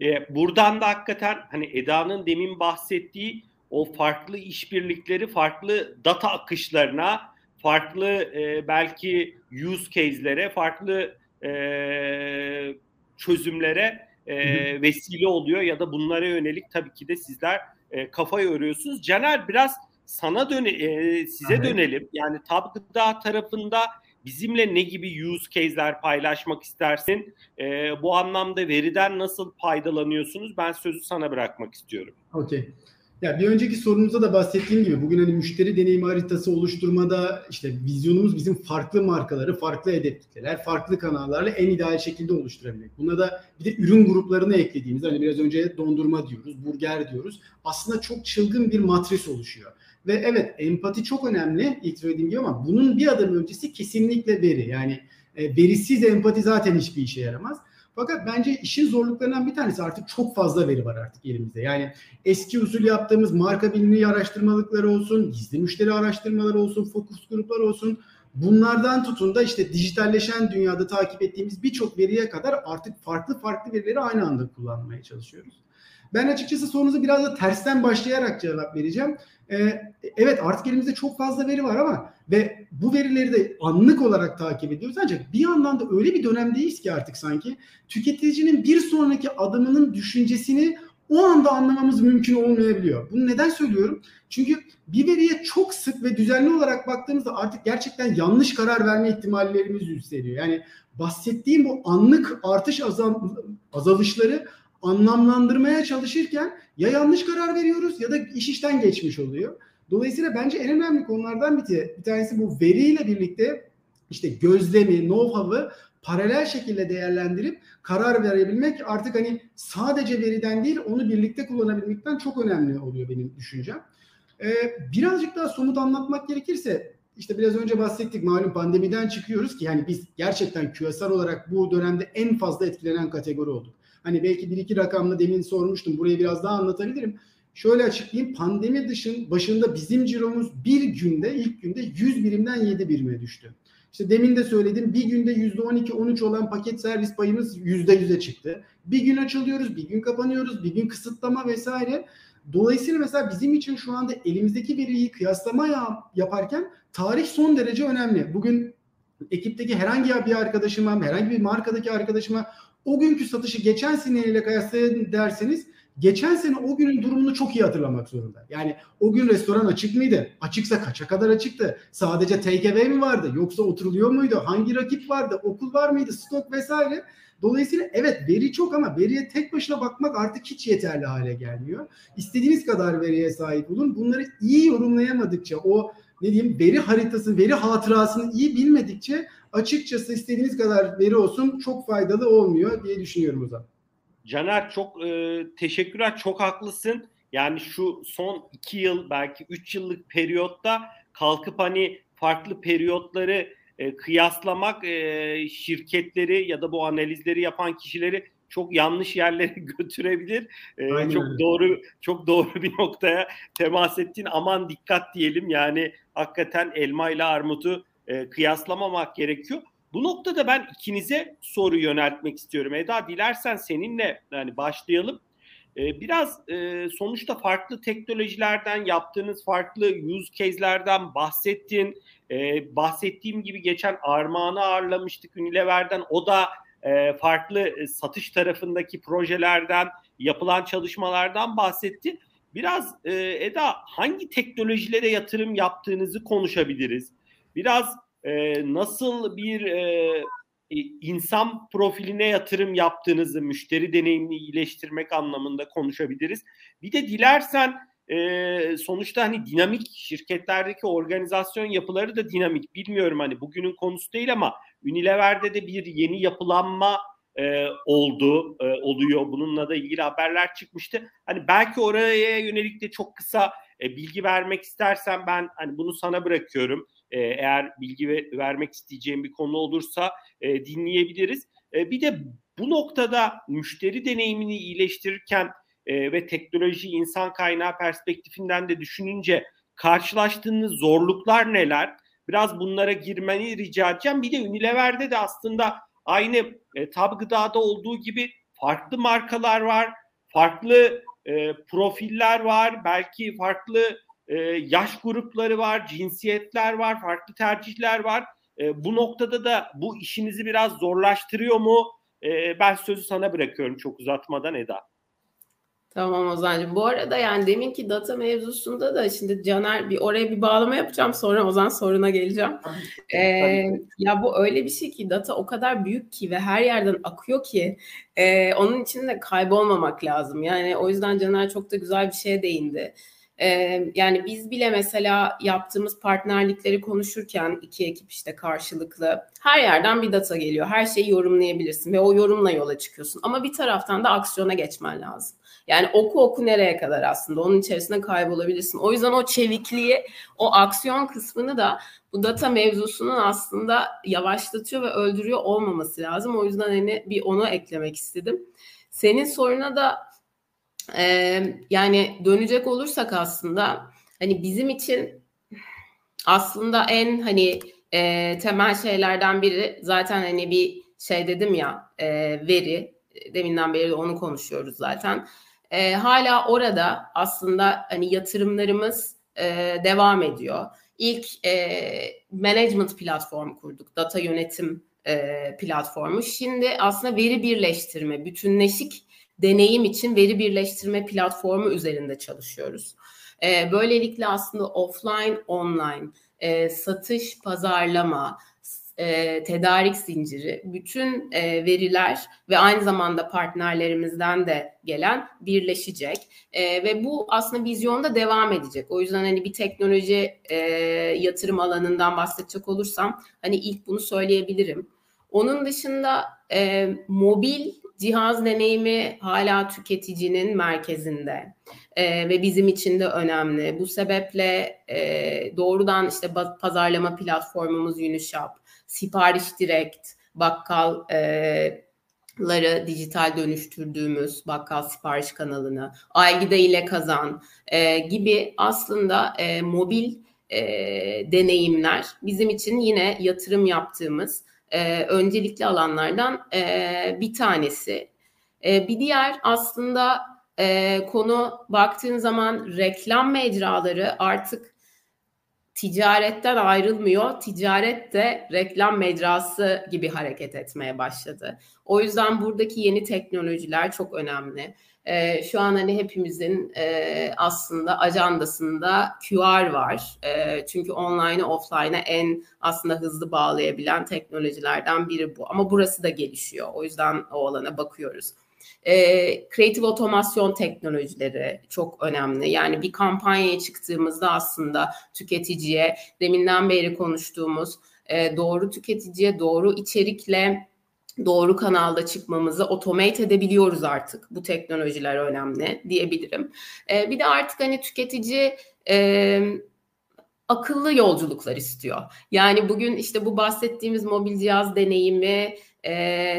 E, buradan da hakikaten hani Eda'nın demin bahsettiği o farklı işbirlikleri, farklı data akışlarına, farklı e, belki use case'lere, farklı e, çözümlere e, vesile oluyor ya da bunlara yönelik tabii ki de sizler e, kafa yoruyorsunuz. Caner biraz sana döne e, size evet. dönelim. Yani tab gıda tarafında bizimle ne gibi use case'ler paylaşmak istersin? E, bu anlamda veriden nasıl faydalanıyorsunuz? Ben sözü sana bırakmak istiyorum. Okey. Ya bir önceki sorunuzda da bahsettiğim gibi bugün hani müşteri deneyimi haritası oluşturmada işte vizyonumuz bizim farklı markaları, farklı hedef farklı kanallarla en ideal şekilde oluşturabilmek. Buna da bir de ürün gruplarını eklediğimiz hani biraz önce dondurma diyoruz, burger diyoruz. Aslında çok çılgın bir matris oluşuyor. Ve evet empati çok önemli ilk söylediğim gibi ama bunun bir adım öncesi kesinlikle veri. Yani e, verisiz empati zaten hiçbir işe yaramaz. Fakat bence işin zorluklarından bir tanesi artık çok fazla veri var artık elimizde. Yani eski usul yaptığımız marka bilinirliği araştırmalıkları olsun, gizli müşteri araştırmaları olsun, fokus gruplar olsun. Bunlardan tutun da işte dijitalleşen dünyada takip ettiğimiz birçok veriye kadar artık farklı farklı verileri aynı anda kullanmaya çalışıyoruz. Ben açıkçası sorunuza biraz da tersten başlayarak cevap vereceğim. Ee, evet artık elimizde çok fazla veri var ama ve bu verileri de anlık olarak takip ediyoruz. Ancak bir yandan da öyle bir dönemdeyiz ki artık sanki tüketicinin bir sonraki adımının düşüncesini o anda anlamamız mümkün olmayabiliyor. Bunu neden söylüyorum? Çünkü bir veriye çok sık ve düzenli olarak baktığımızda artık gerçekten yanlış karar verme ihtimallerimiz yükseliyor. Yani bahsettiğim bu anlık artış azal, azalışları anlamlandırmaya çalışırken ya yanlış karar veriyoruz ya da iş işten geçmiş oluyor. Dolayısıyla bence en önemli konulardan bir, tanesi bu veriyle birlikte işte gözlemi, know-how'ı paralel şekilde değerlendirip karar verebilmek artık hani sadece veriden değil onu birlikte kullanabilmekten çok önemli oluyor benim düşüncem. Ee, birazcık daha somut anlatmak gerekirse işte biraz önce bahsettik malum pandemiden çıkıyoruz ki yani biz gerçekten küresel olarak bu dönemde en fazla etkilenen kategori olduk. Hani belki bir iki rakamla demin sormuştum. Burayı biraz daha anlatabilirim. Şöyle açıklayayım. Pandemi dışın başında bizim ciromuz bir günde ilk günde 100 birimden 7 birime düştü. İşte demin de söyledim bir günde %12-13 olan paket servis payımız %100'e çıktı. Bir gün açılıyoruz, bir gün kapanıyoruz, bir gün kısıtlama vesaire. Dolayısıyla mesela bizim için şu anda elimizdeki veriyi kıyaslama yaparken tarih son derece önemli. Bugün ekipteki herhangi bir arkadaşıma, herhangi bir markadaki arkadaşıma o günkü satışı geçen seneyle kıyaslayın derseniz geçen sene o günün durumunu çok iyi hatırlamak zorunda. Yani o gün restoran açık mıydı? Açıksa kaça kadar açıktı? Sadece away mi vardı? Yoksa oturuluyor muydu? Hangi rakip vardı? Okul var mıydı? Stok vesaire. Dolayısıyla evet veri çok ama veriye tek başına bakmak artık hiç yeterli hale gelmiyor. İstediğiniz kadar veriye sahip olun. Bunları iyi yorumlayamadıkça o ne diyeyim veri haritası, veri hatırasını iyi bilmedikçe açıkçası istediğiniz kadar veri olsun çok faydalı olmuyor diye düşünüyorum o zaman. Caner çok e, teşekkürler. Çok haklısın. Yani şu son iki yıl belki üç yıllık periyotta kalkıp hani farklı periyotları e, kıyaslamak e, şirketleri ya da bu analizleri yapan kişileri çok yanlış yerlere götürebilir. E, çok doğru çok doğru bir noktaya temas ettin. Aman dikkat diyelim. Yani hakikaten elma ile armudu e, kıyaslamamak gerekiyor. Bu noktada ben ikinize soru yöneltmek istiyorum. Eda dilersen seninle yani başlayalım. Ee, biraz e, sonuçta farklı teknolojilerden yaptığınız farklı use case'lerden bahsettin. Ee, bahsettiğim gibi geçen Armağan'ı ağırlamıştık Unilever'den. O da e, farklı e, satış tarafındaki projelerden, yapılan çalışmalardan bahsetti. Biraz Eda hangi teknolojilere yatırım yaptığınızı konuşabiliriz. Biraz nasıl bir e, insan profiline yatırım yaptığınızı, müşteri deneyimini iyileştirmek anlamında konuşabiliriz. Bir de dilersen e, sonuçta hani dinamik şirketlerdeki organizasyon yapıları da dinamik. Bilmiyorum hani bugünün konusu değil ama Unilever'de de bir yeni yapılanma e, oldu, e, oluyor. Bununla da ilgili haberler çıkmıştı. Hani belki oraya yönelik de çok kısa e, bilgi vermek istersen ben hani bunu sana bırakıyorum. E, eğer bilgi vermek isteyeceğim bir konu olursa e, dinleyebiliriz. E, bir de bu noktada müşteri deneyimini iyileştirirken e, ve teknoloji insan kaynağı perspektifinden de düşününce karşılaştığınız zorluklar neler? Biraz bunlara girmeni rica edeceğim. Bir de Unilever'de de aslında aynı e, Tab Gıda'da olduğu gibi farklı markalar var, farklı e, profiller var, belki farklı e, yaş grupları var, cinsiyetler var, farklı tercihler var. E, bu noktada da bu işinizi biraz zorlaştırıyor mu? E, ben sözü sana bırakıyorum çok uzatmadan Eda. Tamam Ozan'cığım. Bu arada yani deminki data mevzusunda da şimdi Caner bir oraya bir bağlama yapacağım sonra Ozan soruna geleceğim. Ee, ya bu öyle bir şey ki data o kadar büyük ki ve her yerden akıyor ki e, onun için de kaybolmamak lazım. Yani o yüzden Caner çok da güzel bir şeye değindi. Yani biz bile mesela yaptığımız partnerlikleri konuşurken iki ekip işte karşılıklı her yerden bir data geliyor. Her şeyi yorumlayabilirsin ve o yorumla yola çıkıyorsun. Ama bir taraftan da aksiyona geçmen lazım. Yani oku oku nereye kadar aslında onun içerisinde kaybolabilirsin. O yüzden o çevikliği, o aksiyon kısmını da bu data mevzusunun aslında yavaşlatıyor ve öldürüyor olmaması lazım. O yüzden hani bir onu eklemek istedim. Senin soruna da e, yani dönecek olursak aslında hani bizim için aslında en hani e, temel şeylerden biri zaten hani bir şey dedim ya e, veri deminden beri onu konuşuyoruz zaten e, hala orada aslında hani yatırımlarımız e, devam ediyor. İlk e, management platformu kurduk, data yönetim e, platformu. Şimdi aslında veri birleştirme, bütünleşik deneyim için veri birleştirme platformu üzerinde çalışıyoruz. E, böylelikle aslında offline, online, e, satış, pazarlama, e, tedarik zinciri, bütün e, veriler ve aynı zamanda partnerlerimizden de gelen birleşecek e, ve bu aslında vizyonda devam edecek. O yüzden hani bir teknoloji e, yatırım alanından bahsedecek olursam hani ilk bunu söyleyebilirim. Onun dışında e, mobil cihaz deneyimi hala tüketicinin merkezinde e, ve bizim için de önemli. Bu sebeple e, doğrudan işte pazarlama platformumuz Unishop, sipariş direkt, bakkalları e, dijital dönüştürdüğümüz bakkal sipariş kanalını, Aygide ile kazan e, gibi aslında e, mobil e, deneyimler bizim için yine yatırım yaptığımız e, öncelikli alanlardan e, bir tanesi. E, bir diğer aslında e, konu baktığın zaman reklam mecraları artık ticaretten ayrılmıyor. Ticaret de reklam mecrası gibi hareket etmeye başladı. O yüzden buradaki yeni teknolojiler çok önemli. E, şu an hani hepimizin e, aslında ajandasında QR var. E, çünkü online'ı offline'a en aslında hızlı bağlayabilen teknolojilerden biri bu. Ama burası da gelişiyor. O yüzden o alana bakıyoruz. E, otomasyon teknolojileri çok önemli. Yani bir kampanyaya çıktığımızda aslında tüketiciye deminden beri konuştuğumuz e, doğru tüketiciye doğru içerikle doğru kanalda çıkmamızı otomate edebiliyoruz artık. Bu teknolojiler önemli diyebilirim. E, bir de artık hani tüketici e, akıllı yolculuklar istiyor. Yani bugün işte bu bahsettiğimiz mobil cihaz deneyimi e,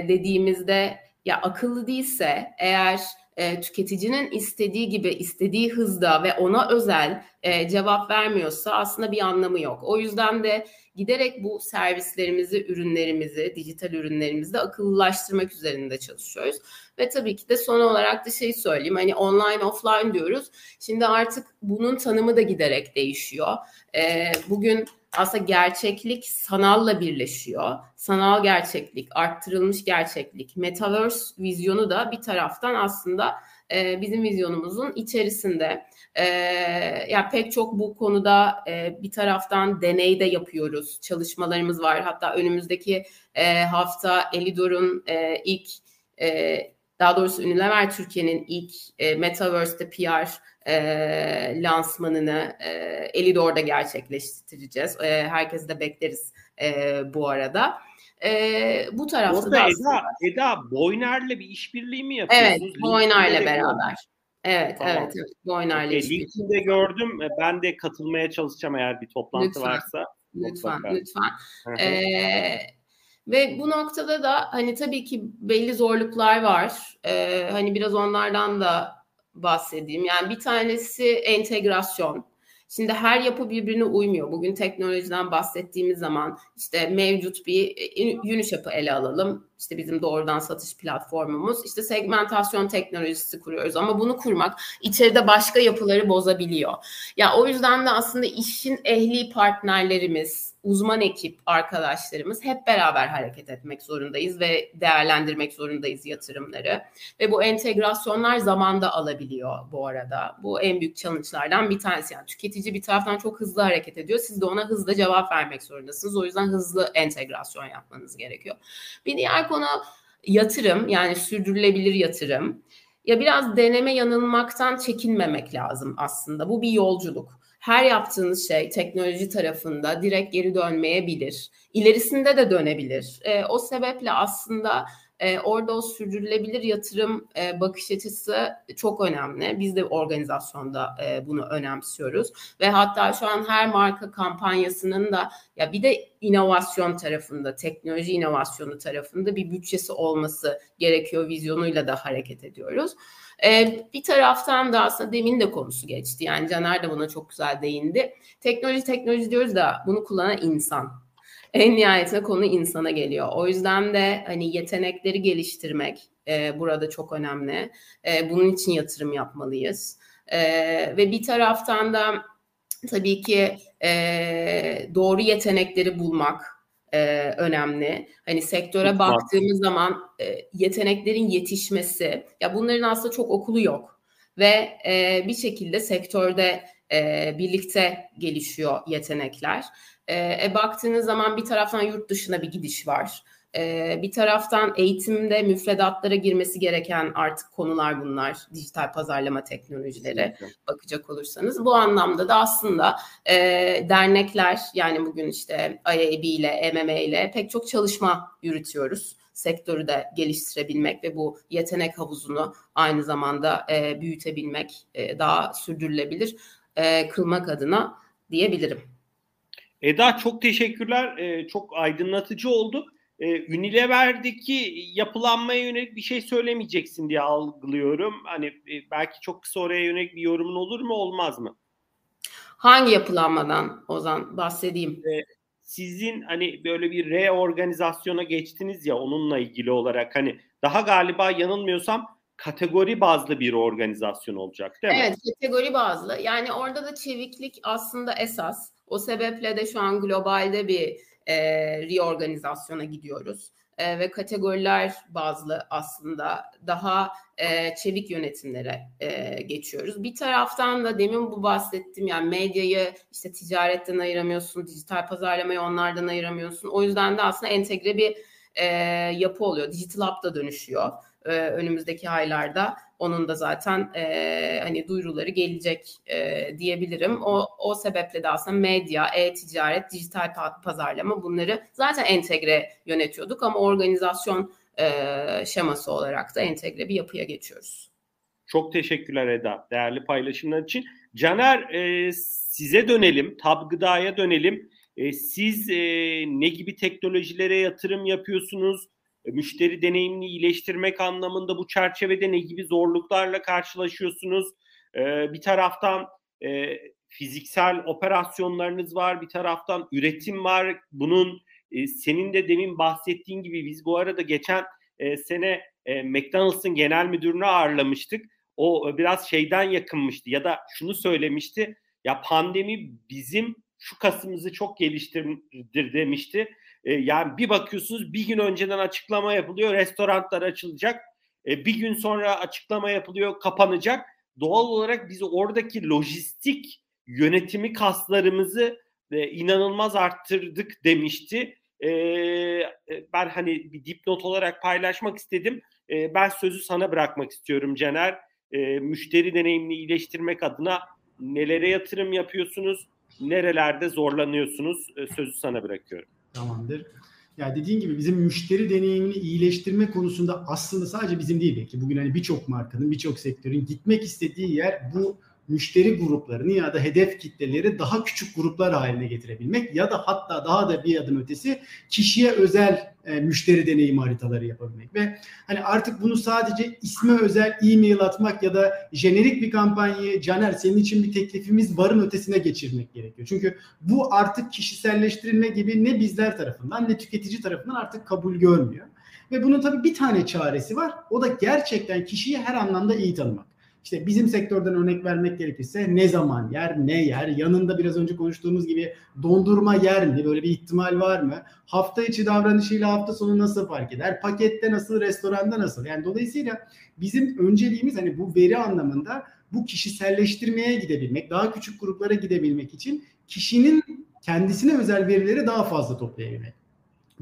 dediğimizde ya akıllı değilse eğer e, tüketicinin istediği gibi istediği hızda ve ona özel e, cevap vermiyorsa aslında bir anlamı yok. O yüzden de giderek bu servislerimizi, ürünlerimizi, dijital ürünlerimizi de akıllılaştırmak üzerinde çalışıyoruz. Ve tabii ki de son olarak da şey söyleyeyim hani online offline diyoruz. Şimdi artık bunun tanımı da giderek değişiyor. E, bugün aslında gerçeklik sanalla birleşiyor. Sanal gerçeklik, arttırılmış gerçeklik, metaverse vizyonu da bir taraftan aslında e, bizim vizyonumuzun içerisinde. E, yani pek çok bu konuda e, bir taraftan deney de yapıyoruz. Çalışmalarımız var. Hatta önümüzdeki e, hafta Elidor'un e, ilk e, daha doğrusu Unilever Türkiye'nin ilk e, Metaverse'de PR e, lansmanını e, Elidor'da gerçekleştireceğiz. E, herkesi de bekleriz e, bu arada. E, bu tarafta Orada da aslında... Eda, Eda Boyner'le bir işbirliği mi yapıyorsunuz? Evet, Boyner'le beraber. Evet, tamam. evet, evet. Boyner'le okay, Linkini gördüm. E, ben de katılmaya çalışacağım eğer bir toplantı lütfen. varsa. Lütfen, mutlaka. lütfen. ee, ve bu noktada da hani tabii ki belli zorluklar var. Ee, hani biraz onlardan da bahsedeyim. Yani bir tanesi entegrasyon. Şimdi her yapı birbirine uymuyor. Bugün teknolojiden bahsettiğimiz zaman işte mevcut bir e, Unishap'ı ele alalım. İşte bizim doğrudan satış platformumuz. İşte segmentasyon teknolojisi kuruyoruz ama bunu kurmak içeride başka yapıları bozabiliyor. Ya o yüzden de aslında işin ehli partnerlerimiz, uzman ekip arkadaşlarımız hep beraber hareket etmek zorundayız ve değerlendirmek zorundayız yatırımları. Ve bu entegrasyonlar zamanda alabiliyor bu arada. Bu en büyük challenge'lardan bir tanesi. Yani tüketici bir taraftan çok hızlı hareket ediyor. Siz de ona hızlı cevap vermek zorundasınız. O yüzden hızlı entegrasyon yapmanız gerekiyor. Bir diğer konu yatırım yani sürdürülebilir yatırım. Ya biraz deneme yanılmaktan çekinmemek lazım aslında. Bu bir yolculuk her yaptığınız şey teknoloji tarafında direkt geri dönmeyebilir. İlerisinde de dönebilir. E, o sebeple aslında e, orada o sürdürülebilir yatırım e, bakış açısı çok önemli. Biz de organizasyonda e, bunu önemsiyoruz ve hatta şu an her marka kampanyasının da ya bir de inovasyon tarafında, teknoloji inovasyonu tarafında bir bütçesi olması gerekiyor vizyonuyla da hareket ediyoruz. Ee, bir taraftan da aslında demin de konusu geçti. Yani Caner de buna çok güzel değindi. Teknoloji teknoloji diyoruz da bunu kullanan insan. En nihayetinde konu insana geliyor. O yüzden de hani yetenekleri geliştirmek e, burada çok önemli. E, bunun için yatırım yapmalıyız. E, ve bir taraftan da tabii ki e, doğru yetenekleri bulmak, e, önemli. Hani sektöre çok baktığımız var. zaman e, yeteneklerin yetişmesi, ya bunların aslında çok okulu yok ve e, bir şekilde sektörde e, birlikte gelişiyor yetenekler. E, e, baktığınız zaman bir taraftan yurt dışına bir gidiş var. Ee, bir taraftan eğitimde müfredatlara girmesi gereken artık konular bunlar. Dijital pazarlama teknolojileri bakacak olursanız. Bu anlamda da aslında e, dernekler yani bugün işte IAB ile MMA ile pek çok çalışma yürütüyoruz sektörü de geliştirebilmek ve bu yetenek havuzunu aynı zamanda e, büyütebilmek, e, daha sürdürülebilir e, kılmak adına diyebilirim. Eda çok teşekkürler. E, çok aydınlatıcı oldu e, Unilever'deki yapılanmaya yönelik bir şey söylemeyeceksin diye algılıyorum. Hani e, belki çok kısa oraya yönelik bir yorumun olur mu olmaz mı? Hangi yapılanmadan Ozan bahsedeyim? E, sizin hani böyle bir reorganizasyona geçtiniz ya onunla ilgili olarak hani daha galiba yanılmıyorsam kategori bazlı bir organizasyon olacak değil mi? Evet kategori bazlı yani orada da çeviklik aslında esas O sebeple de şu an globalde bir e, reorganizasyona gidiyoruz e, ve kategoriler bazlı aslında daha e, çevik yönetimlere e, geçiyoruz. Bir taraftan da demin bu bahsettim yani medyayı işte ticaretten ayıramıyorsun, dijital pazarlamayı onlardan ayıramıyorsun. O yüzden de aslında entegre bir e, yapı oluyor. Digital Hub da dönüşüyor e, önümüzdeki aylarda onun da zaten e, hani duyuruları gelecek e, diyebilirim. O, o sebeple de aslında medya, e-ticaret, dijital pazarlama bunları zaten entegre yönetiyorduk ama organizasyon e, şeması olarak da entegre bir yapıya geçiyoruz. Çok teşekkürler Eda değerli paylaşımlar için. Caner e, size dönelim, Tab Gıda'ya dönelim. E, siz e, ne gibi teknolojilere yatırım yapıyorsunuz? E, müşteri deneyimini iyileştirmek anlamında bu çerçevede ne gibi zorluklarla karşılaşıyorsunuz? E, bir taraftan e, fiziksel operasyonlarınız var, bir taraftan üretim var. Bunun senin de demin bahsettiğin gibi biz bu arada geçen sene McDonald's'ın genel müdürünü ağırlamıştık. O biraz şeyden yakınmıştı ya da şunu söylemişti. Ya pandemi bizim şu kasımızı çok geliştirdir demişti. E, yani bir bakıyorsunuz bir gün önceden açıklama yapılıyor restoranlar açılacak. E, bir gün sonra açıklama yapılıyor kapanacak. Doğal olarak biz oradaki lojistik yönetimi kaslarımızı e, inanılmaz arttırdık demişti. Ben hani bir dipnot olarak paylaşmak istedim. Ben sözü sana bırakmak istiyorum Caner. E, müşteri deneyimini iyileştirmek adına nelere yatırım yapıyorsunuz? Nerelerde zorlanıyorsunuz? Sözü sana bırakıyorum. Tamamdır. Ya dediğin gibi bizim müşteri deneyimini iyileştirme konusunda aslında sadece bizim değil belki bugün hani birçok markanın, birçok sektörün gitmek istediği yer bu müşteri gruplarını ya da hedef kitleleri daha küçük gruplar haline getirebilmek ya da hatta daha da bir adım ötesi kişiye özel e, müşteri deneyimi haritaları yapabilmek ve hani artık bunu sadece isme özel e-mail atmak ya da jenerik bir kampanyayı Caner senin için bir teklifimiz varın ötesine geçirmek gerekiyor. Çünkü bu artık kişiselleştirilme gibi ne bizler tarafından ne tüketici tarafından artık kabul görmüyor. Ve bunun tabii bir tane çaresi var. O da gerçekten kişiyi her anlamda iyi tanımak. İşte bizim sektörden örnek vermek gerekirse ne zaman yer, ne yer, yanında biraz önce konuştuğumuz gibi dondurma yer mi, böyle bir ihtimal var mı? Hafta içi davranışıyla hafta sonu nasıl fark eder? Pakette nasıl, restoranda nasıl? Yani dolayısıyla bizim önceliğimiz hani bu veri anlamında bu kişiselleştirmeye gidebilmek, daha küçük gruplara gidebilmek için kişinin kendisine özel verileri daha fazla toplayabilmek.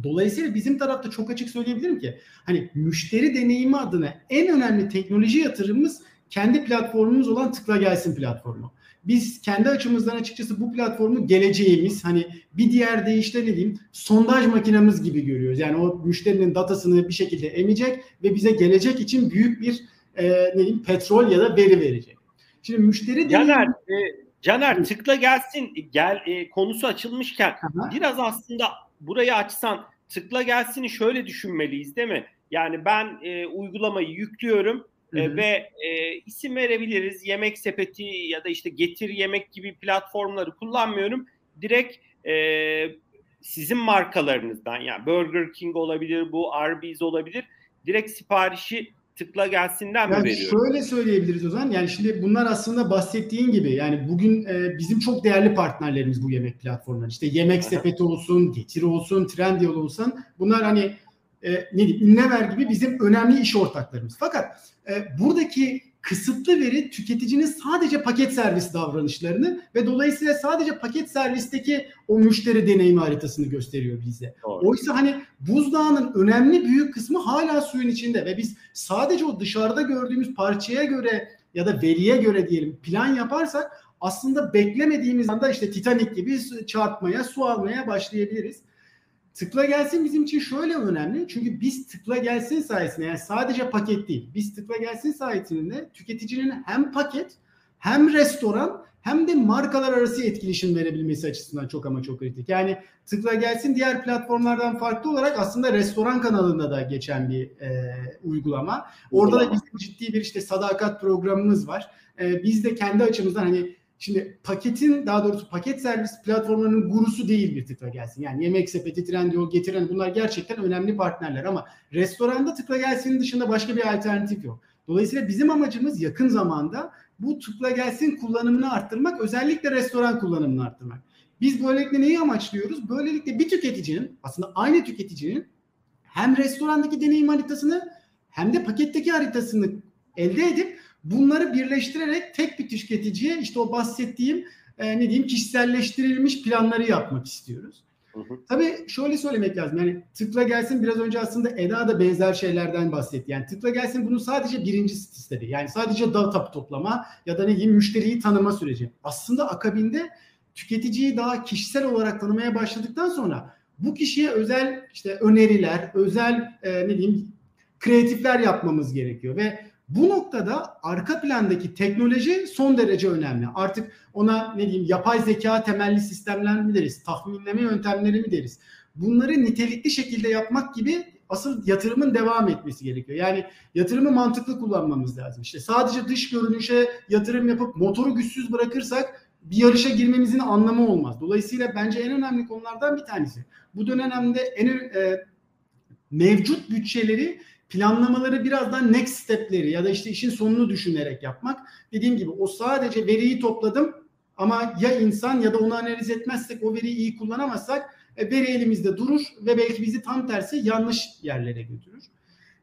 Dolayısıyla bizim tarafta çok açık söyleyebilirim ki hani müşteri deneyimi adına en önemli teknoloji yatırımımız kendi platformumuz olan Tıkla Gelsin platformu. Biz kendi açımızdan açıkçası bu platformu geleceğimiz hani bir diğer deyişle ne diyeyim sondaj makinemiz gibi görüyoruz. Yani o müşterinin datasını bir şekilde emecek ve bize gelecek için büyük bir e, ne diyeyim petrol ya da veri verecek. Şimdi müşteri Caner, e, Caner tıkla gelsin gel e, konusu açılmışken Aha. biraz aslında burayı açsan tıkla gelsini şöyle düşünmeliyiz değil mi? Yani ben e, uygulamayı yüklüyorum e, ve e, isim verebiliriz. Yemek sepeti ya da işte getir yemek gibi platformları kullanmıyorum. Direkt e, sizin markalarınızdan yani Burger King olabilir, bu Arby's olabilir. Direkt siparişi tıkla gelsinden yani mi veriyorum? Şöyle söyleyebiliriz o zaman. Yani şimdi bunlar aslında bahsettiğin gibi yani bugün e, bizim çok değerli partnerlerimiz bu yemek platformları. İşte yemek sepeti olsun, getir olsun, Trendyol olsun. Bunlar hani e, ne diyeyim Ünlever gibi bizim önemli iş ortaklarımız. Fakat e, buradaki kısıtlı veri tüketicinin sadece paket servis davranışlarını ve dolayısıyla sadece paket servisteki o müşteri deneyimi haritasını gösteriyor bize. Doğru. Oysa hani buzdağının önemli büyük kısmı hala suyun içinde ve biz sadece o dışarıda gördüğümüz parçaya göre ya da veriye göre diyelim plan yaparsak aslında beklemediğimiz anda işte Titanic gibi çarpmaya, su almaya başlayabiliriz. Tıkla gelsin bizim için şöyle önemli. Çünkü biz tıkla gelsin sayesinde yani sadece paket değil. Biz tıkla gelsin sayesinde tüketicinin hem paket hem restoran hem de markalar arası etkileşim verebilmesi açısından çok ama çok kritik. Yani tıkla gelsin diğer platformlardan farklı olarak aslında restoran kanalında da geçen bir e, uygulama. Orada da bizim ciddi bir işte sadakat programımız var. E, biz de kendi açımızdan hani Şimdi paketin daha doğrusu paket servis platformlarının gurusu değil bir tıkla gelsin. Yani yemek sepeti, Trendyol, getiren bunlar gerçekten önemli partnerler ama restoranda tıkla gelsinin dışında başka bir alternatif yok. Dolayısıyla bizim amacımız yakın zamanda bu tıkla gelsin kullanımını arttırmak, özellikle restoran kullanımını arttırmak. Biz böylelikle neyi amaçlıyoruz? Böylelikle bir tüketicinin aslında aynı tüketicinin hem restorandaki deneyim haritasını hem de paketteki haritasını elde edip bunları birleştirerek tek bir tüketiciye işte o bahsettiğim e, ne diyeyim kişiselleştirilmiş planları yapmak istiyoruz. Hı hı. Tabii şöyle söylemek lazım. Yani tıkla gelsin biraz önce aslında Eda da benzer şeylerden bahsetti. Yani tıkla gelsin bunun sadece birinci istedi. Yani sadece data toplama ya da ne diyeyim müşteriyi tanıma süreci. Aslında akabinde tüketiciyi daha kişisel olarak tanımaya başladıktan sonra bu kişiye özel işte öneriler, özel e, ne diyeyim kreatifler yapmamız gerekiyor ve bu noktada arka plandaki teknoloji son derece önemli. Artık ona ne diyeyim yapay zeka temelli sistemler mi deriz, tahminleme yöntemleri mi deriz? Bunları nitelikli şekilde yapmak gibi asıl yatırımın devam etmesi gerekiyor. Yani yatırımı mantıklı kullanmamız lazım. İşte sadece dış görünüşe yatırım yapıp motoru güçsüz bırakırsak bir yarışa girmemizin anlamı olmaz. Dolayısıyla bence en önemli konulardan bir tanesi. Bu dönemde en e, mevcut bütçeleri planlamaları birazdan next step'leri ya da işte işin sonunu düşünerek yapmak. Dediğim gibi o sadece veriyi topladım ama ya insan ya da onu analiz etmezsek o veriyi iyi kullanamazsak e, veri elimizde durur ve belki bizi tam tersi yanlış yerlere götürür.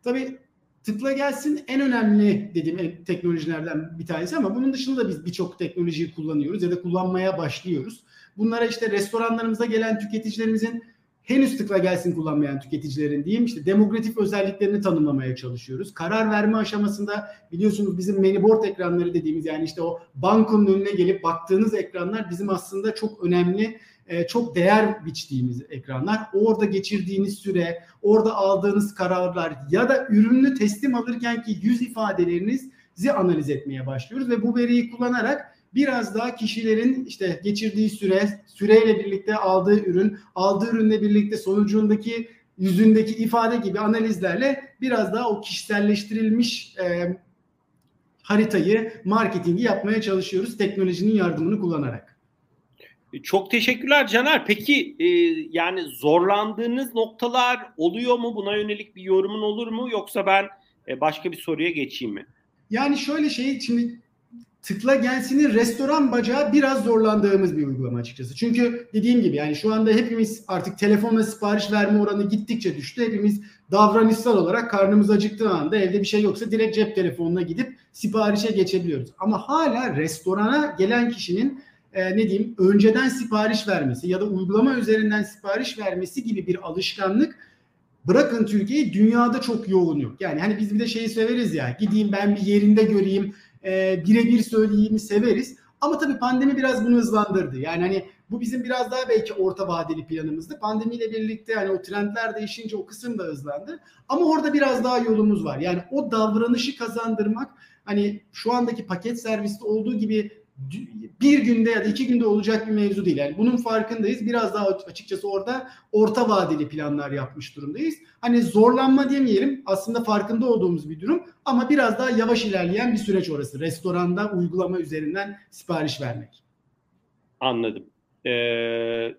Tabii tıkla gelsin en önemli dediğim teknolojilerden bir tanesi ama bunun dışında da biz birçok teknolojiyi kullanıyoruz ya da kullanmaya başlıyoruz. Bunlara işte restoranlarımıza gelen tüketicilerimizin henüz tıkla gelsin kullanmayan tüketicilerin diyeyim işte demografik özelliklerini tanımlamaya çalışıyoruz. Karar verme aşamasında biliyorsunuz bizim manyboard ekranları dediğimiz yani işte o bankonun önüne gelip baktığınız ekranlar bizim aslında çok önemli e, çok değer biçtiğimiz ekranlar. Orada geçirdiğiniz süre, orada aldığınız kararlar ya da ürünü teslim alırken ki yüz ifadelerinizi analiz etmeye başlıyoruz ve bu veriyi kullanarak biraz daha kişilerin işte geçirdiği süre, süreyle birlikte aldığı ürün, aldığı ürünle birlikte sonucundaki yüzündeki ifade gibi analizlerle biraz daha o kişiselleştirilmiş e, haritayı, marketingi yapmaya çalışıyoruz teknolojinin yardımını kullanarak. Çok teşekkürler Caner. Peki e, yani zorlandığınız noktalar oluyor mu? Buna yönelik bir yorumun olur mu? Yoksa ben e, başka bir soruya geçeyim mi? Yani şöyle şey şimdi tıkla gelsinin restoran bacağı biraz zorlandığımız bir uygulama açıkçası. Çünkü dediğim gibi yani şu anda hepimiz artık telefonla sipariş verme oranı gittikçe düştü. Hepimiz davranışsal olarak karnımız acıktığı anda evde bir şey yoksa direkt cep telefonuna gidip siparişe geçebiliyoruz. Ama hala restorana gelen kişinin e, ne diyeyim önceden sipariş vermesi ya da uygulama üzerinden sipariş vermesi gibi bir alışkanlık bırakın Türkiye'yi dünyada çok yoğun yok. Yani hani biz bir de şeyi severiz ya gideyim ben bir yerinde göreyim e, birebir söyleyeyim severiz. Ama tabii pandemi biraz bunu hızlandırdı. Yani hani bu bizim biraz daha belki orta vadeli planımızdı. Pandemiyle birlikte hani o trendler değişince o kısım da hızlandı. Ama orada biraz daha yolumuz var. Yani o davranışı kazandırmak hani şu andaki paket serviste olduğu gibi bir günde ya da iki günde olacak bir mevzu değil. Yani bunun farkındayız. Biraz daha açıkçası orada orta vadeli planlar yapmış durumdayız. Hani zorlanma demeyelim. Aslında farkında olduğumuz bir durum ama biraz daha yavaş ilerleyen bir süreç orası. Restoranda uygulama üzerinden sipariş vermek. Anladım. Ee,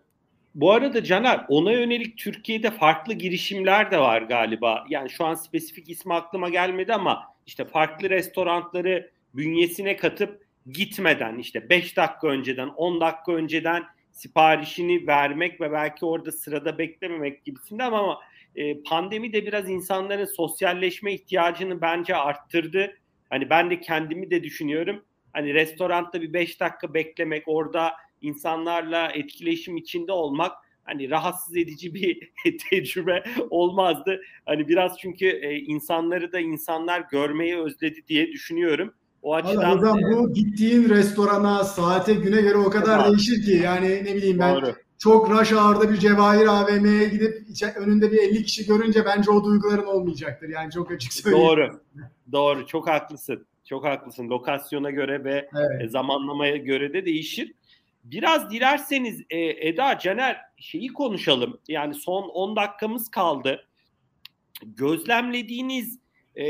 bu arada Caner ona yönelik Türkiye'de farklı girişimler de var galiba. Yani şu an spesifik ismi aklıma gelmedi ama işte farklı restoranları bünyesine katıp gitmeden işte 5 dakika önceden 10 dakika önceden siparişini vermek ve belki orada sırada beklememek gibisinde ama, ama e, pandemi de biraz insanların sosyalleşme ihtiyacını bence arttırdı. Hani ben de kendimi de düşünüyorum. Hani restoranda bir 5 dakika beklemek, orada insanlarla etkileşim içinde olmak hani rahatsız edici bir tecrübe olmazdı. Hani biraz çünkü e, insanları da insanlar görmeyi özledi diye düşünüyorum. O açıdan hocam bu gittiğin restorana, saate, güne göre o kadar Doğru. değişir ki yani ne bileyim ben Doğru. çok rush hour'da bir Cevahir AVM'ye gidip önünde bir 50 kişi görünce bence o duyguların olmayacaktır. Yani çok açık söyleyeyim. Doğru. Doğru. Çok haklısın. Çok haklısın. Lokasyona göre ve evet. E, zamanlamaya göre de değişir. Biraz dilerseniz e, Eda, Caner şeyi konuşalım. Yani son 10 dakikamız kaldı. Gözlemlediğiniz e,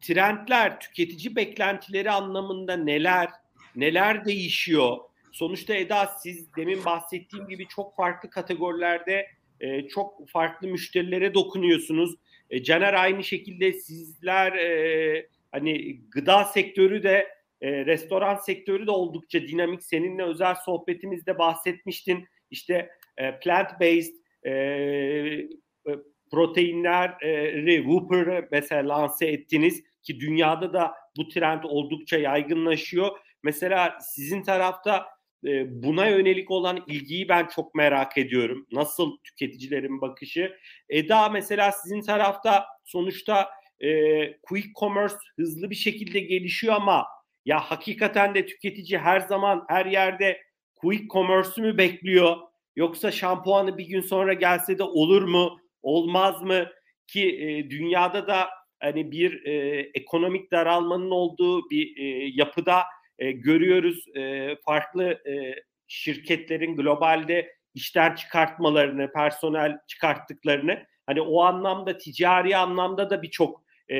trendler, tüketici beklentileri anlamında neler, neler değişiyor? Sonuçta Eda siz demin bahsettiğim gibi çok farklı kategorilerde e, çok farklı müşterilere dokunuyorsunuz. E, Caner aynı şekilde sizler e, hani gıda sektörü de e, restoran sektörü de oldukça dinamik. Seninle özel sohbetimizde bahsetmiştin. İşte e, plant-based e, e proteinleri Whopper mesela lanse ettiniz ki dünyada da bu trend oldukça yaygınlaşıyor. Mesela sizin tarafta e, buna yönelik olan ilgiyi ben çok merak ediyorum. Nasıl tüketicilerin bakışı? Eda mesela sizin tarafta sonuçta e, quick commerce hızlı bir şekilde gelişiyor ama ya hakikaten de tüketici her zaman her yerde quick commerce'ü mü bekliyor? Yoksa şampuanı bir gün sonra gelse de olur mu? Olmaz mı? Ki e, dünyada da hani bir e, ekonomik daralmanın olduğu bir e, yapıda e, görüyoruz. E, farklı e, şirketlerin globalde işten çıkartmalarını, personel çıkarttıklarını hani o anlamda ticari anlamda da birçok e,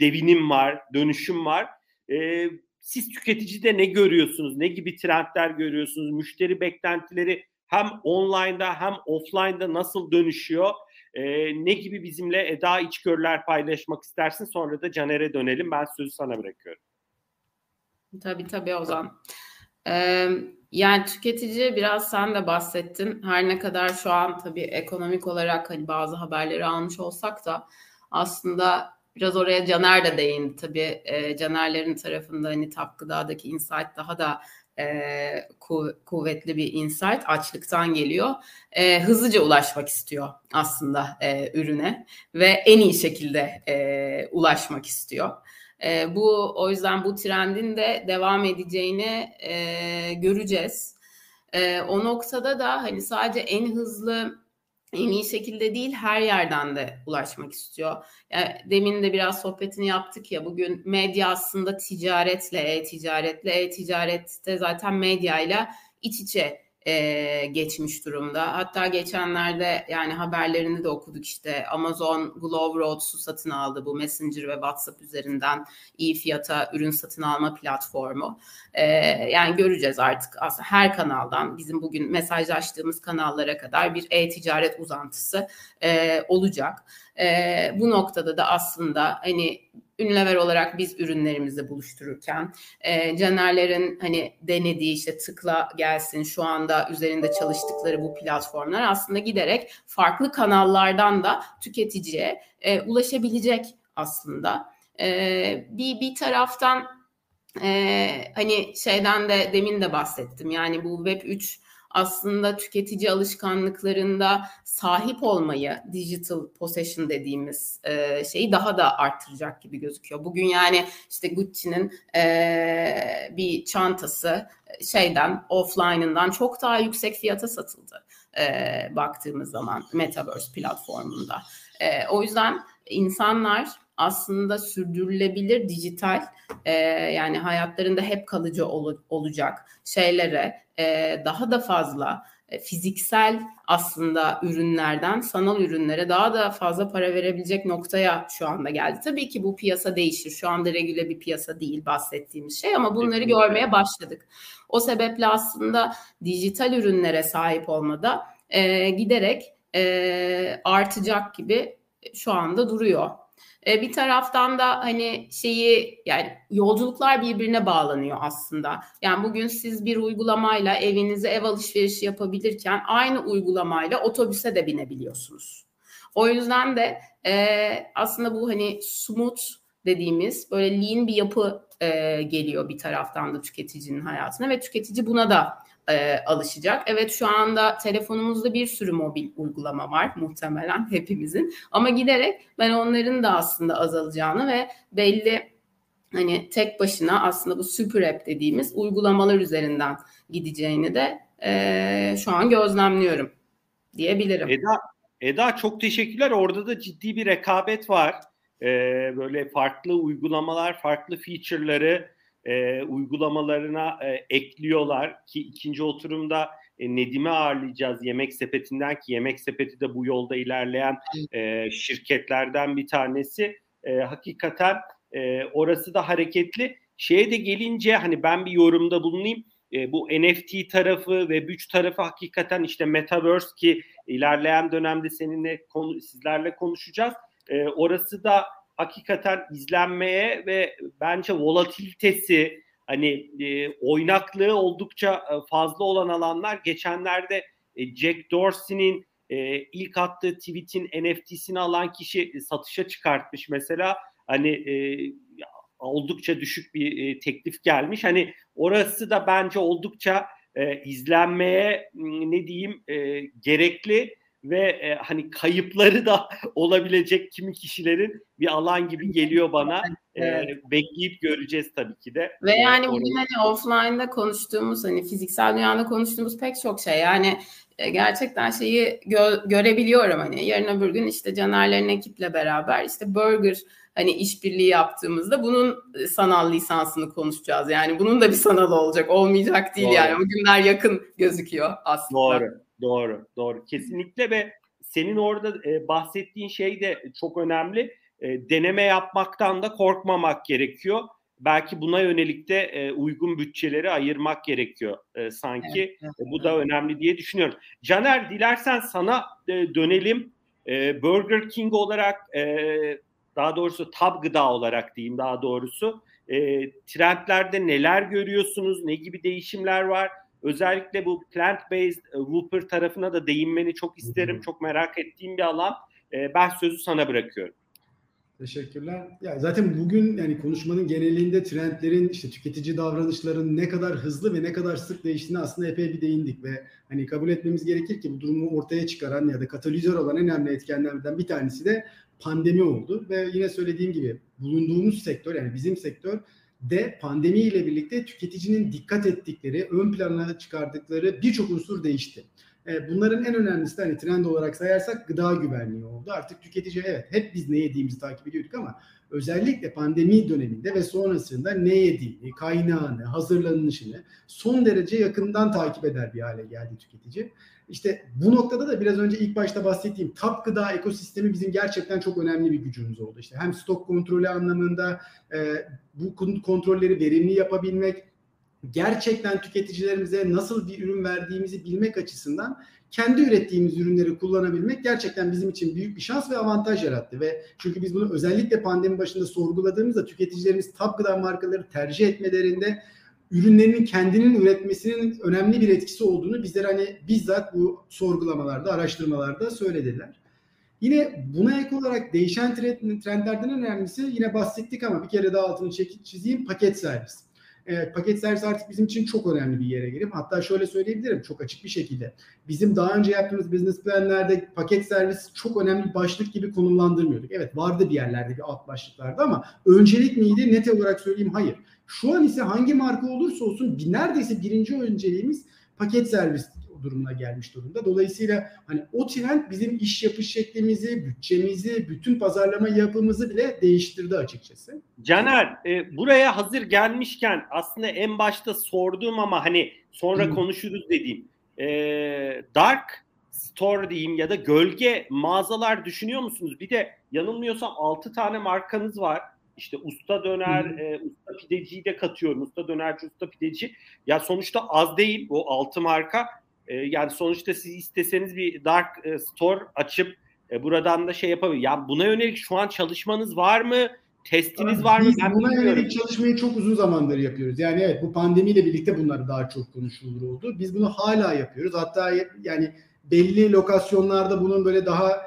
devinim var, dönüşüm var. E, siz tüketicide ne görüyorsunuz? Ne gibi trendler görüyorsunuz? Müşteri beklentileri hem online'da hem offline'da nasıl dönüşüyor? E, ne gibi bizimle Eda içgörüler paylaşmak istersin? Sonra da Caner'e dönelim. Ben sözü sana bırakıyorum. Tabii tabii Ozan. Ee, yani tüketici biraz sen de bahsettin. Her ne kadar şu an tabii ekonomik olarak hani bazı haberleri almış olsak da aslında biraz oraya Caner de değindi. Tabii e, Canerlerin tarafında hani Tap Gıda'daki insight daha da e, ku, kuvvetli bir insight açlıktan geliyor. E, hızlıca ulaşmak istiyor aslında e, ürüne ve en iyi şekilde e, ulaşmak istiyor. E, bu o yüzden bu trendin de devam edeceğini e, göreceğiz. E, o noktada da hani sadece en hızlı en iyi şekilde değil her yerden de ulaşmak istiyor. Yani demin de biraz sohbetini yaptık ya bugün medya aslında ticaretle, e-ticaretle, e-ticarette zaten medyayla iç içe e, geçmiş durumda. Hatta geçenlerde yani haberlerini de okuduk işte Amazon Glove Roads'u satın aldı bu Messenger ve WhatsApp üzerinden iyi fiyata ürün satın alma platformu. E, yani göreceğiz artık aslında her kanaldan bizim bugün mesajlaştığımız kanallara kadar bir e-ticaret uzantısı e, olacak. E, bu noktada da aslında hani Ünlever olarak biz ürünlerimizi buluştururken e, Canerlerin hani denediği işte tıkla gelsin şu anda üzerinde çalıştıkları bu platformlar aslında giderek farklı kanallardan da tüketiciye e, ulaşabilecek aslında. E, bir bir taraftan e, hani şeyden de demin de bahsettim yani bu Web 3 aslında tüketici alışkanlıklarında sahip olmayı, digital possession dediğimiz e, şeyi daha da arttıracak gibi gözüküyor. Bugün yani işte Gucci'nin e, bir çantası şeyden, offline'ından çok daha yüksek fiyata satıldı e, baktığımız zaman Metaverse platformunda. E, o yüzden insanlar aslında sürdürülebilir dijital e, yani hayatlarında hep kalıcı ol, olacak şeylere e, daha da fazla e, fiziksel aslında ürünlerden sanal ürünlere daha da fazla para verebilecek noktaya şu anda geldi. Tabii ki bu piyasa değişir. Şu anda regüle bir piyasa değil bahsettiğimiz şey ama bunları görmeye başladık. O sebeple aslında dijital ürünlere sahip olmada e, giderek e, artacak gibi şu anda duruyor. E, bir taraftan da hani şeyi yani yolculuklar birbirine bağlanıyor aslında. Yani bugün siz bir uygulamayla evinize ev alışverişi yapabilirken aynı uygulamayla otobüse de binebiliyorsunuz. O yüzden de e, aslında bu hani smooth dediğimiz böyle lean bir yapı e, geliyor bir taraftan da tüketicinin hayatına ve tüketici buna da e, alışacak. Evet şu anda telefonumuzda bir sürü mobil uygulama var muhtemelen hepimizin. Ama giderek ben onların da aslında azalacağını ve belli hani tek başına aslında bu super app dediğimiz uygulamalar üzerinden gideceğini de e, şu an gözlemliyorum diyebilirim. Eda, Eda çok teşekkürler. Orada da ciddi bir rekabet var. Ee, böyle farklı uygulamalar, farklı feature'ları e, uygulamalarına e, ekliyorlar ki ikinci oturumda e, Nedim'i ağırlayacağız Yemek Sepeti'nden ki Yemek Sepeti de bu yolda ilerleyen e, şirketlerden bir tanesi. E, hakikaten e, orası da hareketli. Şeye de gelince hani ben bir yorumda bulunayım. E, bu NFT tarafı ve güç tarafı hakikaten işte Metaverse ki ilerleyen dönemde seninle konu, sizlerle konuşacağız. E, orası da hakikaten izlenmeye ve bence volatilitesi hani e, oynaklığı oldukça e, fazla olan alanlar geçenlerde e, Jack Dorsey'nin e, ilk attığı tweet'in NFT'sini alan kişi e, satışa çıkartmış mesela. Hani e, oldukça düşük bir e, teklif gelmiş. Hani orası da bence oldukça e, izlenmeye ne diyeyim e, gerekli ve e, hani kayıpları da olabilecek kimi kişilerin bir alan gibi geliyor bana. Evet. E, bekleyip göreceğiz tabii ki de. Ve yani bugün hani offline'da konuştuğumuz hani fiziksel dünyada konuştuğumuz pek çok şey yani e, gerçekten şeyi gö- görebiliyorum hani yarın öbür gün işte Caner'lerin ekiple beraber işte burger hani işbirliği yaptığımızda bunun e, sanal lisansını konuşacağız. Yani bunun da bir sanal olacak. Olmayacak değil Doğru. yani. O günler yakın gözüküyor aslında. Doğru. Doğru, doğru. Kesinlikle ve senin orada e, bahsettiğin şey de çok önemli. E, deneme yapmaktan da korkmamak gerekiyor. Belki buna yönelik de e, uygun bütçeleri ayırmak gerekiyor e, sanki. Evet, evet, e, bu da önemli diye düşünüyorum. Caner dilersen sana e, dönelim. E, Burger King olarak e, daha doğrusu tab gıda olarak diyeyim daha doğrusu. E, trendlerde neler görüyorsunuz? Ne gibi değişimler var? Özellikle bu plant-based e, Whopper tarafına da değinmeni çok isterim. Çok merak ettiğim bir alan. E, ben sözü sana bırakıyorum. Teşekkürler. Ya zaten bugün yani konuşmanın genelinde trendlerin işte tüketici davranışların ne kadar hızlı ve ne kadar sık değiştiğini aslında epey bir değindik ve hani kabul etmemiz gerekir ki bu durumu ortaya çıkaran ya da katalizör olan en önemli etkenlerden bir tanesi de pandemi oldu ve yine söylediğim gibi bulunduğumuz sektör yani bizim sektör de pandemiyle birlikte tüketicinin dikkat ettikleri, ön plana çıkardıkları birçok unsur değişti. E, bunların en önemlisi hani trend olarak sayarsak gıda güvenliği oldu. Artık tüketici evet hep biz ne yediğimizi takip ediyorduk ama özellikle pandemi döneminde ve sonrasında ne yediğini, kaynağını, hazırlanışını son derece yakından takip eder bir hale geldi tüketici. İşte bu noktada da biraz önce ilk başta bahsettiğim tap gıda ekosistemi bizim gerçekten çok önemli bir gücümüz oldu. İşte hem stok kontrolü anlamında e, bu kontrolleri verimli yapabilmek, gerçekten tüketicilerimize nasıl bir ürün verdiğimizi bilmek açısından kendi ürettiğimiz ürünleri kullanabilmek gerçekten bizim için büyük bir şans ve avantaj yarattı ve çünkü biz bunu özellikle pandemi başında sorguladığımızda tüketicilerimiz tap gıda markaları tercih etmelerinde ürünlerinin kendinin üretmesinin önemli bir etkisi olduğunu bizlere hani bizzat bu sorgulamalarda, araştırmalarda söylediler. Yine buna ek olarak değişen trendlerden önemlisi yine bahsettik ama bir kere daha altını çizeyim paket servis. Evet, paket servis artık bizim için çok önemli bir yere gelip hatta şöyle söyleyebilirim çok açık bir şekilde. Bizim daha önce yaptığımız business planlerde paket servis çok önemli başlık gibi konumlandırmıyorduk. Evet vardı bir yerlerde bir alt başlıklarda ama öncelik miydi? Net olarak söyleyeyim hayır. Şu an ise hangi marka olursa olsun bir, neredeyse birinci önceliğimiz paket servis durumuna gelmiş durumda. Dolayısıyla hani o trend bizim iş yapış şeklimizi, bütçemizi, bütün pazarlama yapımızı bile değiştirdi açıkçası. Caner, e, buraya hazır gelmişken aslında en başta sorduğum ama hani sonra konuşuruz dediğim e, dark store diyeyim ya da gölge mağazalar düşünüyor musunuz? Bir de yanılmıyorsam 6 tane markanız var işte usta döner, e, usta pideciyi de katıyorum. Usta dönerci, usta pideci. Ya sonuçta az değil bu altı marka. E, yani sonuçta siz isteseniz bir dark e, store açıp e, buradan da şey yapabilir. Ya buna yönelik şu an çalışmanız var mı? Testiniz var mı? Biz ben buna bilmiyorum. yönelik çalışmayı çok uzun zamandır yapıyoruz. Yani evet bu pandemiyle birlikte bunlar daha çok konuşulur oldu. Biz bunu hala yapıyoruz. Hatta yani belli lokasyonlarda bunun böyle daha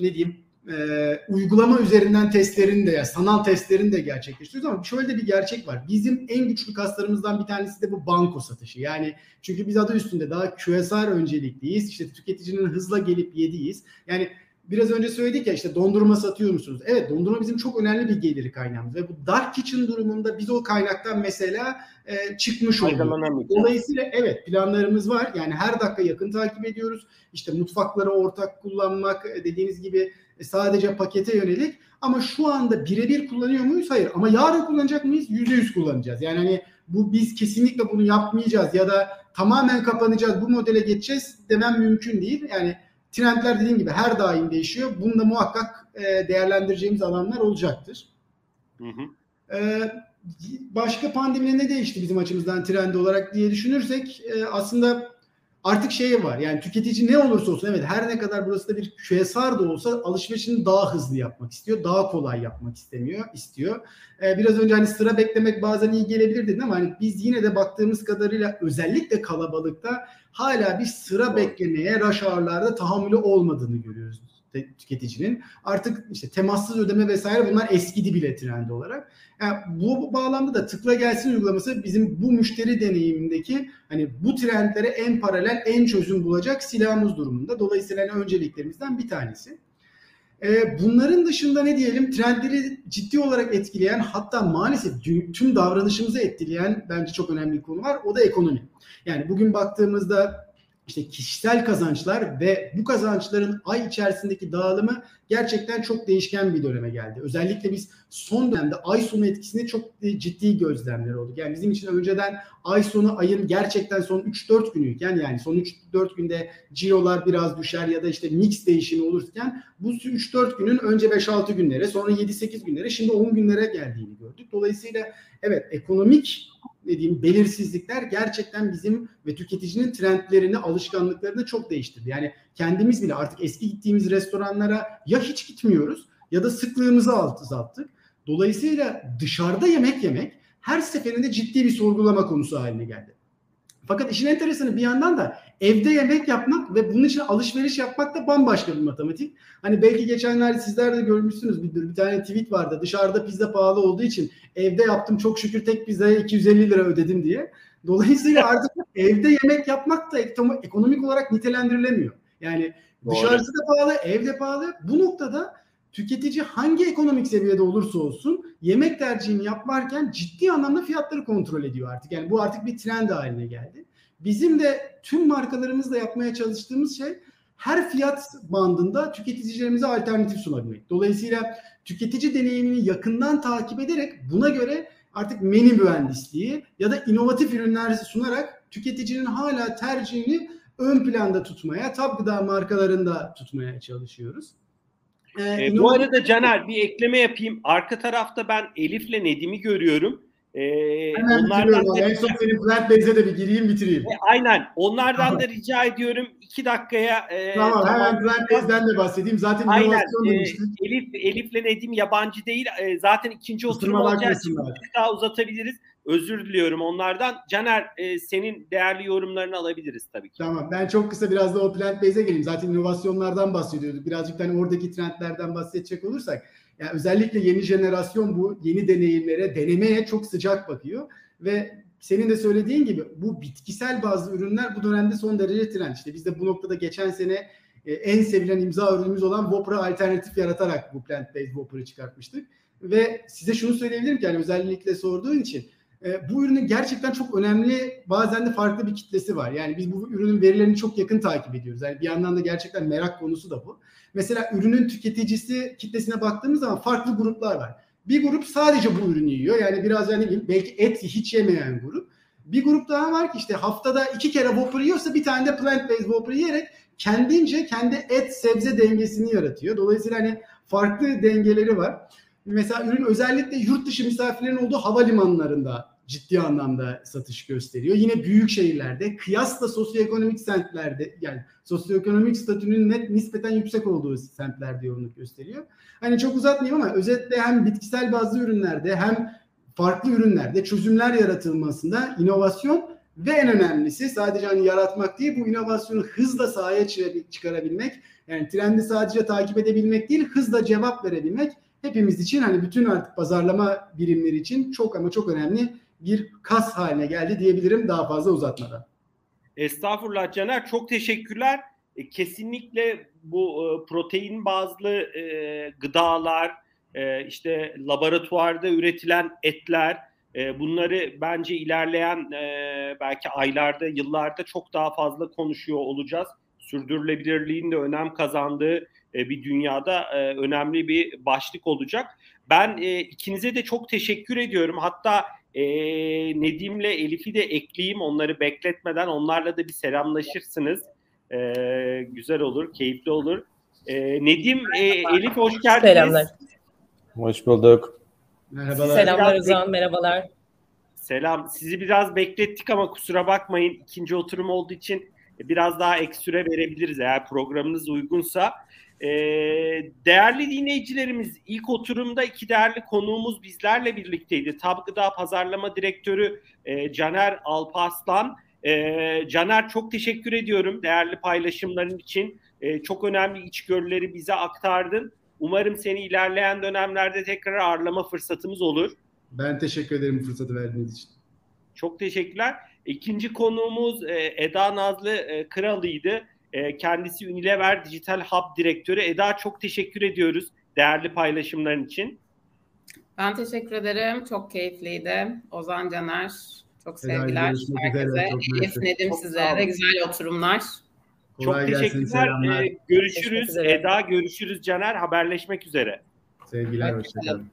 ne diyeyim e, uygulama üzerinden testlerini de sanal testlerini de gerçekleştiriyoruz ama şöyle de bir gerçek var. Bizim en güçlü kaslarımızdan bir tanesi de bu banko satışı. Yani çünkü biz adı üstünde daha QSR öncelikliyiz. İşte tüketicinin hızla gelip yediğiz. Yani biraz önce söyledik ya işte dondurma satıyor musunuz? Evet dondurma bizim çok önemli bir geliri kaynağımız ve bu dark kitchen durumunda biz o kaynaktan mesela e, çıkmış olduk. Dolayısıyla evet planlarımız var. Yani her dakika yakın takip ediyoruz. İşte mutfakları ortak kullanmak e, dediğiniz gibi sadece pakete yönelik ama şu anda birebir kullanıyor muyuz? Hayır. Ama yarın kullanacak mıyız? Yüzde yüz kullanacağız. Yani hani bu biz kesinlikle bunu yapmayacağız ya da tamamen kapanacağız bu modele geçeceğiz demem mümkün değil. Yani trendler dediğim gibi her daim değişiyor. Bunu da muhakkak e, değerlendireceğimiz alanlar olacaktır. Hı hı. Ee, başka pandemide ne değişti bizim açımızdan trend olarak diye düşünürsek e, aslında artık şey var. Yani tüketici ne olursa olsun evet her ne kadar burası da bir QSR da olsa alışverişini daha hızlı yapmak istiyor. Daha kolay yapmak istemiyor, istiyor. Ee, biraz önce hani sıra beklemek bazen iyi gelebilir dedin ama hani biz yine de baktığımız kadarıyla özellikle kalabalıkta hala bir sıra beklemeye hour'larda tahammülü olmadığını görüyoruz tüketicinin. Artık işte temassız ödeme vesaire bunlar eskidi bile trend olarak. Yani bu bağlamda da tıkla gelsin uygulaması bizim bu müşteri deneyimindeki hani bu trendlere en paralel en çözüm bulacak silahımız durumunda. Dolayısıyla hani önceliklerimizden bir tanesi. Ee, bunların dışında ne diyelim trendleri ciddi olarak etkileyen hatta maalesef tüm davranışımızı etkileyen bence çok önemli bir konu var. O da ekonomi. Yani bugün baktığımızda işte kişisel kazançlar ve bu kazançların ay içerisindeki dağılımı gerçekten çok değişken bir döneme geldi. Özellikle biz son dönemde ay sonu etkisini çok ciddi gözlemler olduk. Yani bizim için önceden ay sonu ayın gerçekten son 3-4 günüyken yani son 3-4 günde cirolar biraz düşer ya da işte mix değişimi olurken bu 3-4 günün önce 5-6 günlere sonra 7-8 günlere şimdi 10 günlere geldiğini gördük. Dolayısıyla evet ekonomik dediğim belirsizlikler gerçekten bizim ve tüketicinin trendlerini, alışkanlıklarını çok değiştirdi. Yani kendimiz bile artık eski gittiğimiz restoranlara ya hiç gitmiyoruz ya da sıklığımızı azalttık. Dolayısıyla dışarıda yemek yemek her seferinde ciddi bir sorgulama konusu haline geldi. Fakat işin enteresanı bir yandan da evde yemek yapmak ve bunun için alışveriş yapmak da bambaşka bir matematik. Hani belki geçenlerde sizler de görmüşsünüz bir, bir tane tweet vardı. Dışarıda pizza pahalı olduğu için evde yaptım çok şükür tek pizzaya 250 lira ödedim diye. Dolayısıyla artık evde yemek yapmak da ekonomik olarak nitelendirilemiyor. Yani Doğru. dışarısı da pahalı, evde pahalı. Bu noktada tüketici hangi ekonomik seviyede olursa olsun yemek tercihini yaparken ciddi anlamda fiyatları kontrol ediyor artık. Yani bu artık bir trend haline geldi. Bizim de tüm markalarımızla yapmaya çalıştığımız şey her fiyat bandında tüketicilerimize alternatif sunabilmek. Dolayısıyla tüketici deneyimini yakından takip ederek buna göre artık menü mühendisliği ya da inovatif ürünler sunarak tüketicinin hala tercihini ön planda tutmaya, tab gıda markalarında tutmaya çalışıyoruz. Ee, e, bu arada Caner bir ekleme yapayım. Arka tarafta ben Elif'le Nedim'i görüyorum. Ee, Hemen onlardan da, en son senin plant base'e de bir gireyim bitireyim. E, aynen. Onlardan tamam. da rica ediyorum iki dakikaya. E, tamam, tamam hemen plant base'den de bahsedeyim. Zaten aynen. inovasyon e, Elif, Elif'le Nedim yabancı değil. E, zaten ikinci oturum olacağı için daha uzatabiliriz. Özür diliyorum onlardan. Caner e, senin değerli yorumlarını alabiliriz tabii ki. Tamam ben çok kısa biraz da o plant base'e geleyim. Zaten inovasyonlardan bahsediyorduk. Birazcık hani oradaki trendlerden bahsedecek olursak. Yani özellikle yeni jenerasyon bu yeni deneyimlere, denemeye çok sıcak bakıyor. Ve senin de söylediğin gibi bu bitkisel bazı ürünler bu dönemde son derece trend. İşte biz de bu noktada geçen sene e, en sevilen imza ürünümüz olan Whopper'a alternatif yaratarak bu plant-based Whopper'ı çıkartmıştık. Ve size şunu söyleyebilirim ki yani özellikle sorduğun için e, bu ürünün gerçekten çok önemli bazen de farklı bir kitlesi var. Yani biz bu ürünün verilerini çok yakın takip ediyoruz. Yani bir yandan da gerçekten merak konusu da bu. Mesela ürünün tüketicisi kitlesine baktığımız zaman farklı gruplar var. Bir grup sadece bu ürünü yiyor. Yani biraz yani belki et hiç yemeyen grup. Bir grup daha var ki işte haftada iki kere Whopper yiyorsa bir tane de plant based Whopper yiyerek kendince kendi et sebze dengesini yaratıyor. Dolayısıyla hani farklı dengeleri var. Mesela ürün özellikle yurt dışı misafirlerin olduğu havalimanlarında ciddi anlamda satış gösteriyor. Yine büyük şehirlerde kıyasla sosyoekonomik semtlerde yani sosyoekonomik statünün net nispeten yüksek olduğu semtlerde yoğunluk gösteriyor. Hani çok uzatmayayım ama özetle hem bitkisel bazlı ürünlerde hem farklı ürünlerde çözümler yaratılmasında inovasyon ve en önemlisi sadece hani yaratmak değil bu inovasyonu hızla sahaya çıkarabilmek yani trendi sadece takip edebilmek değil hızla cevap verebilmek hepimiz için hani bütün artık pazarlama birimleri için çok ama çok önemli bir kas haline geldi diyebilirim daha fazla uzatmadan. Estağfurullah Caner çok teşekkürler. E, kesinlikle bu e, protein bazlı e, gıdalar, işte laboratuvarda üretilen etler, bunları bence ilerleyen belki aylarda, yıllarda çok daha fazla konuşuyor olacağız. Sürdürülebilirliğin de önem kazandığı bir dünyada önemli bir başlık olacak. Ben ikinize de çok teşekkür ediyorum. Hatta e, Nedim'le Elif'i de ekleyeyim onları bekletmeden onlarla da bir selamlaşırsınız. E, güzel olur, keyifli olur. E, Nedim, e, Elif hoş geldiniz. Selamlar. Hoş bulduk. Merhabalar. Selamlar Özan, merhabalar. Selam. Sizi biraz beklettik ama kusura bakmayın. ikinci oturum olduğu için biraz daha ek süre verebiliriz eğer programınız uygunsa. E, değerli dinleyicilerimiz ilk oturumda iki değerli konuğumuz bizlerle birlikteydi. Tab Gıda Pazarlama Direktörü e, Caner Alpaslan. E, Caner çok teşekkür ediyorum değerli paylaşımların için. E, çok önemli içgörüleri bize aktardın. Umarım seni ilerleyen dönemlerde tekrar ağırlama fırsatımız olur. Ben teşekkür ederim bu fırsatı verdiğiniz için. Çok teşekkürler. İkinci konuğumuz e, Eda Nazlı e, Kralı'ydı. E, kendisi Unilever Dijital Hub Direktörü. Eda çok teşekkür ediyoruz değerli paylaşımların için. Ben teşekkür ederim. Çok keyifliydi. Ozan Caner, çok sevgiler herkese. Elif Nedim sizlere de güzel oturumlar. Kolay çok teşekkürler. Ee, görüşürüz. Eda görüşürüz Caner. Haberleşmek üzere. Sevgiler. Hoşçakalın.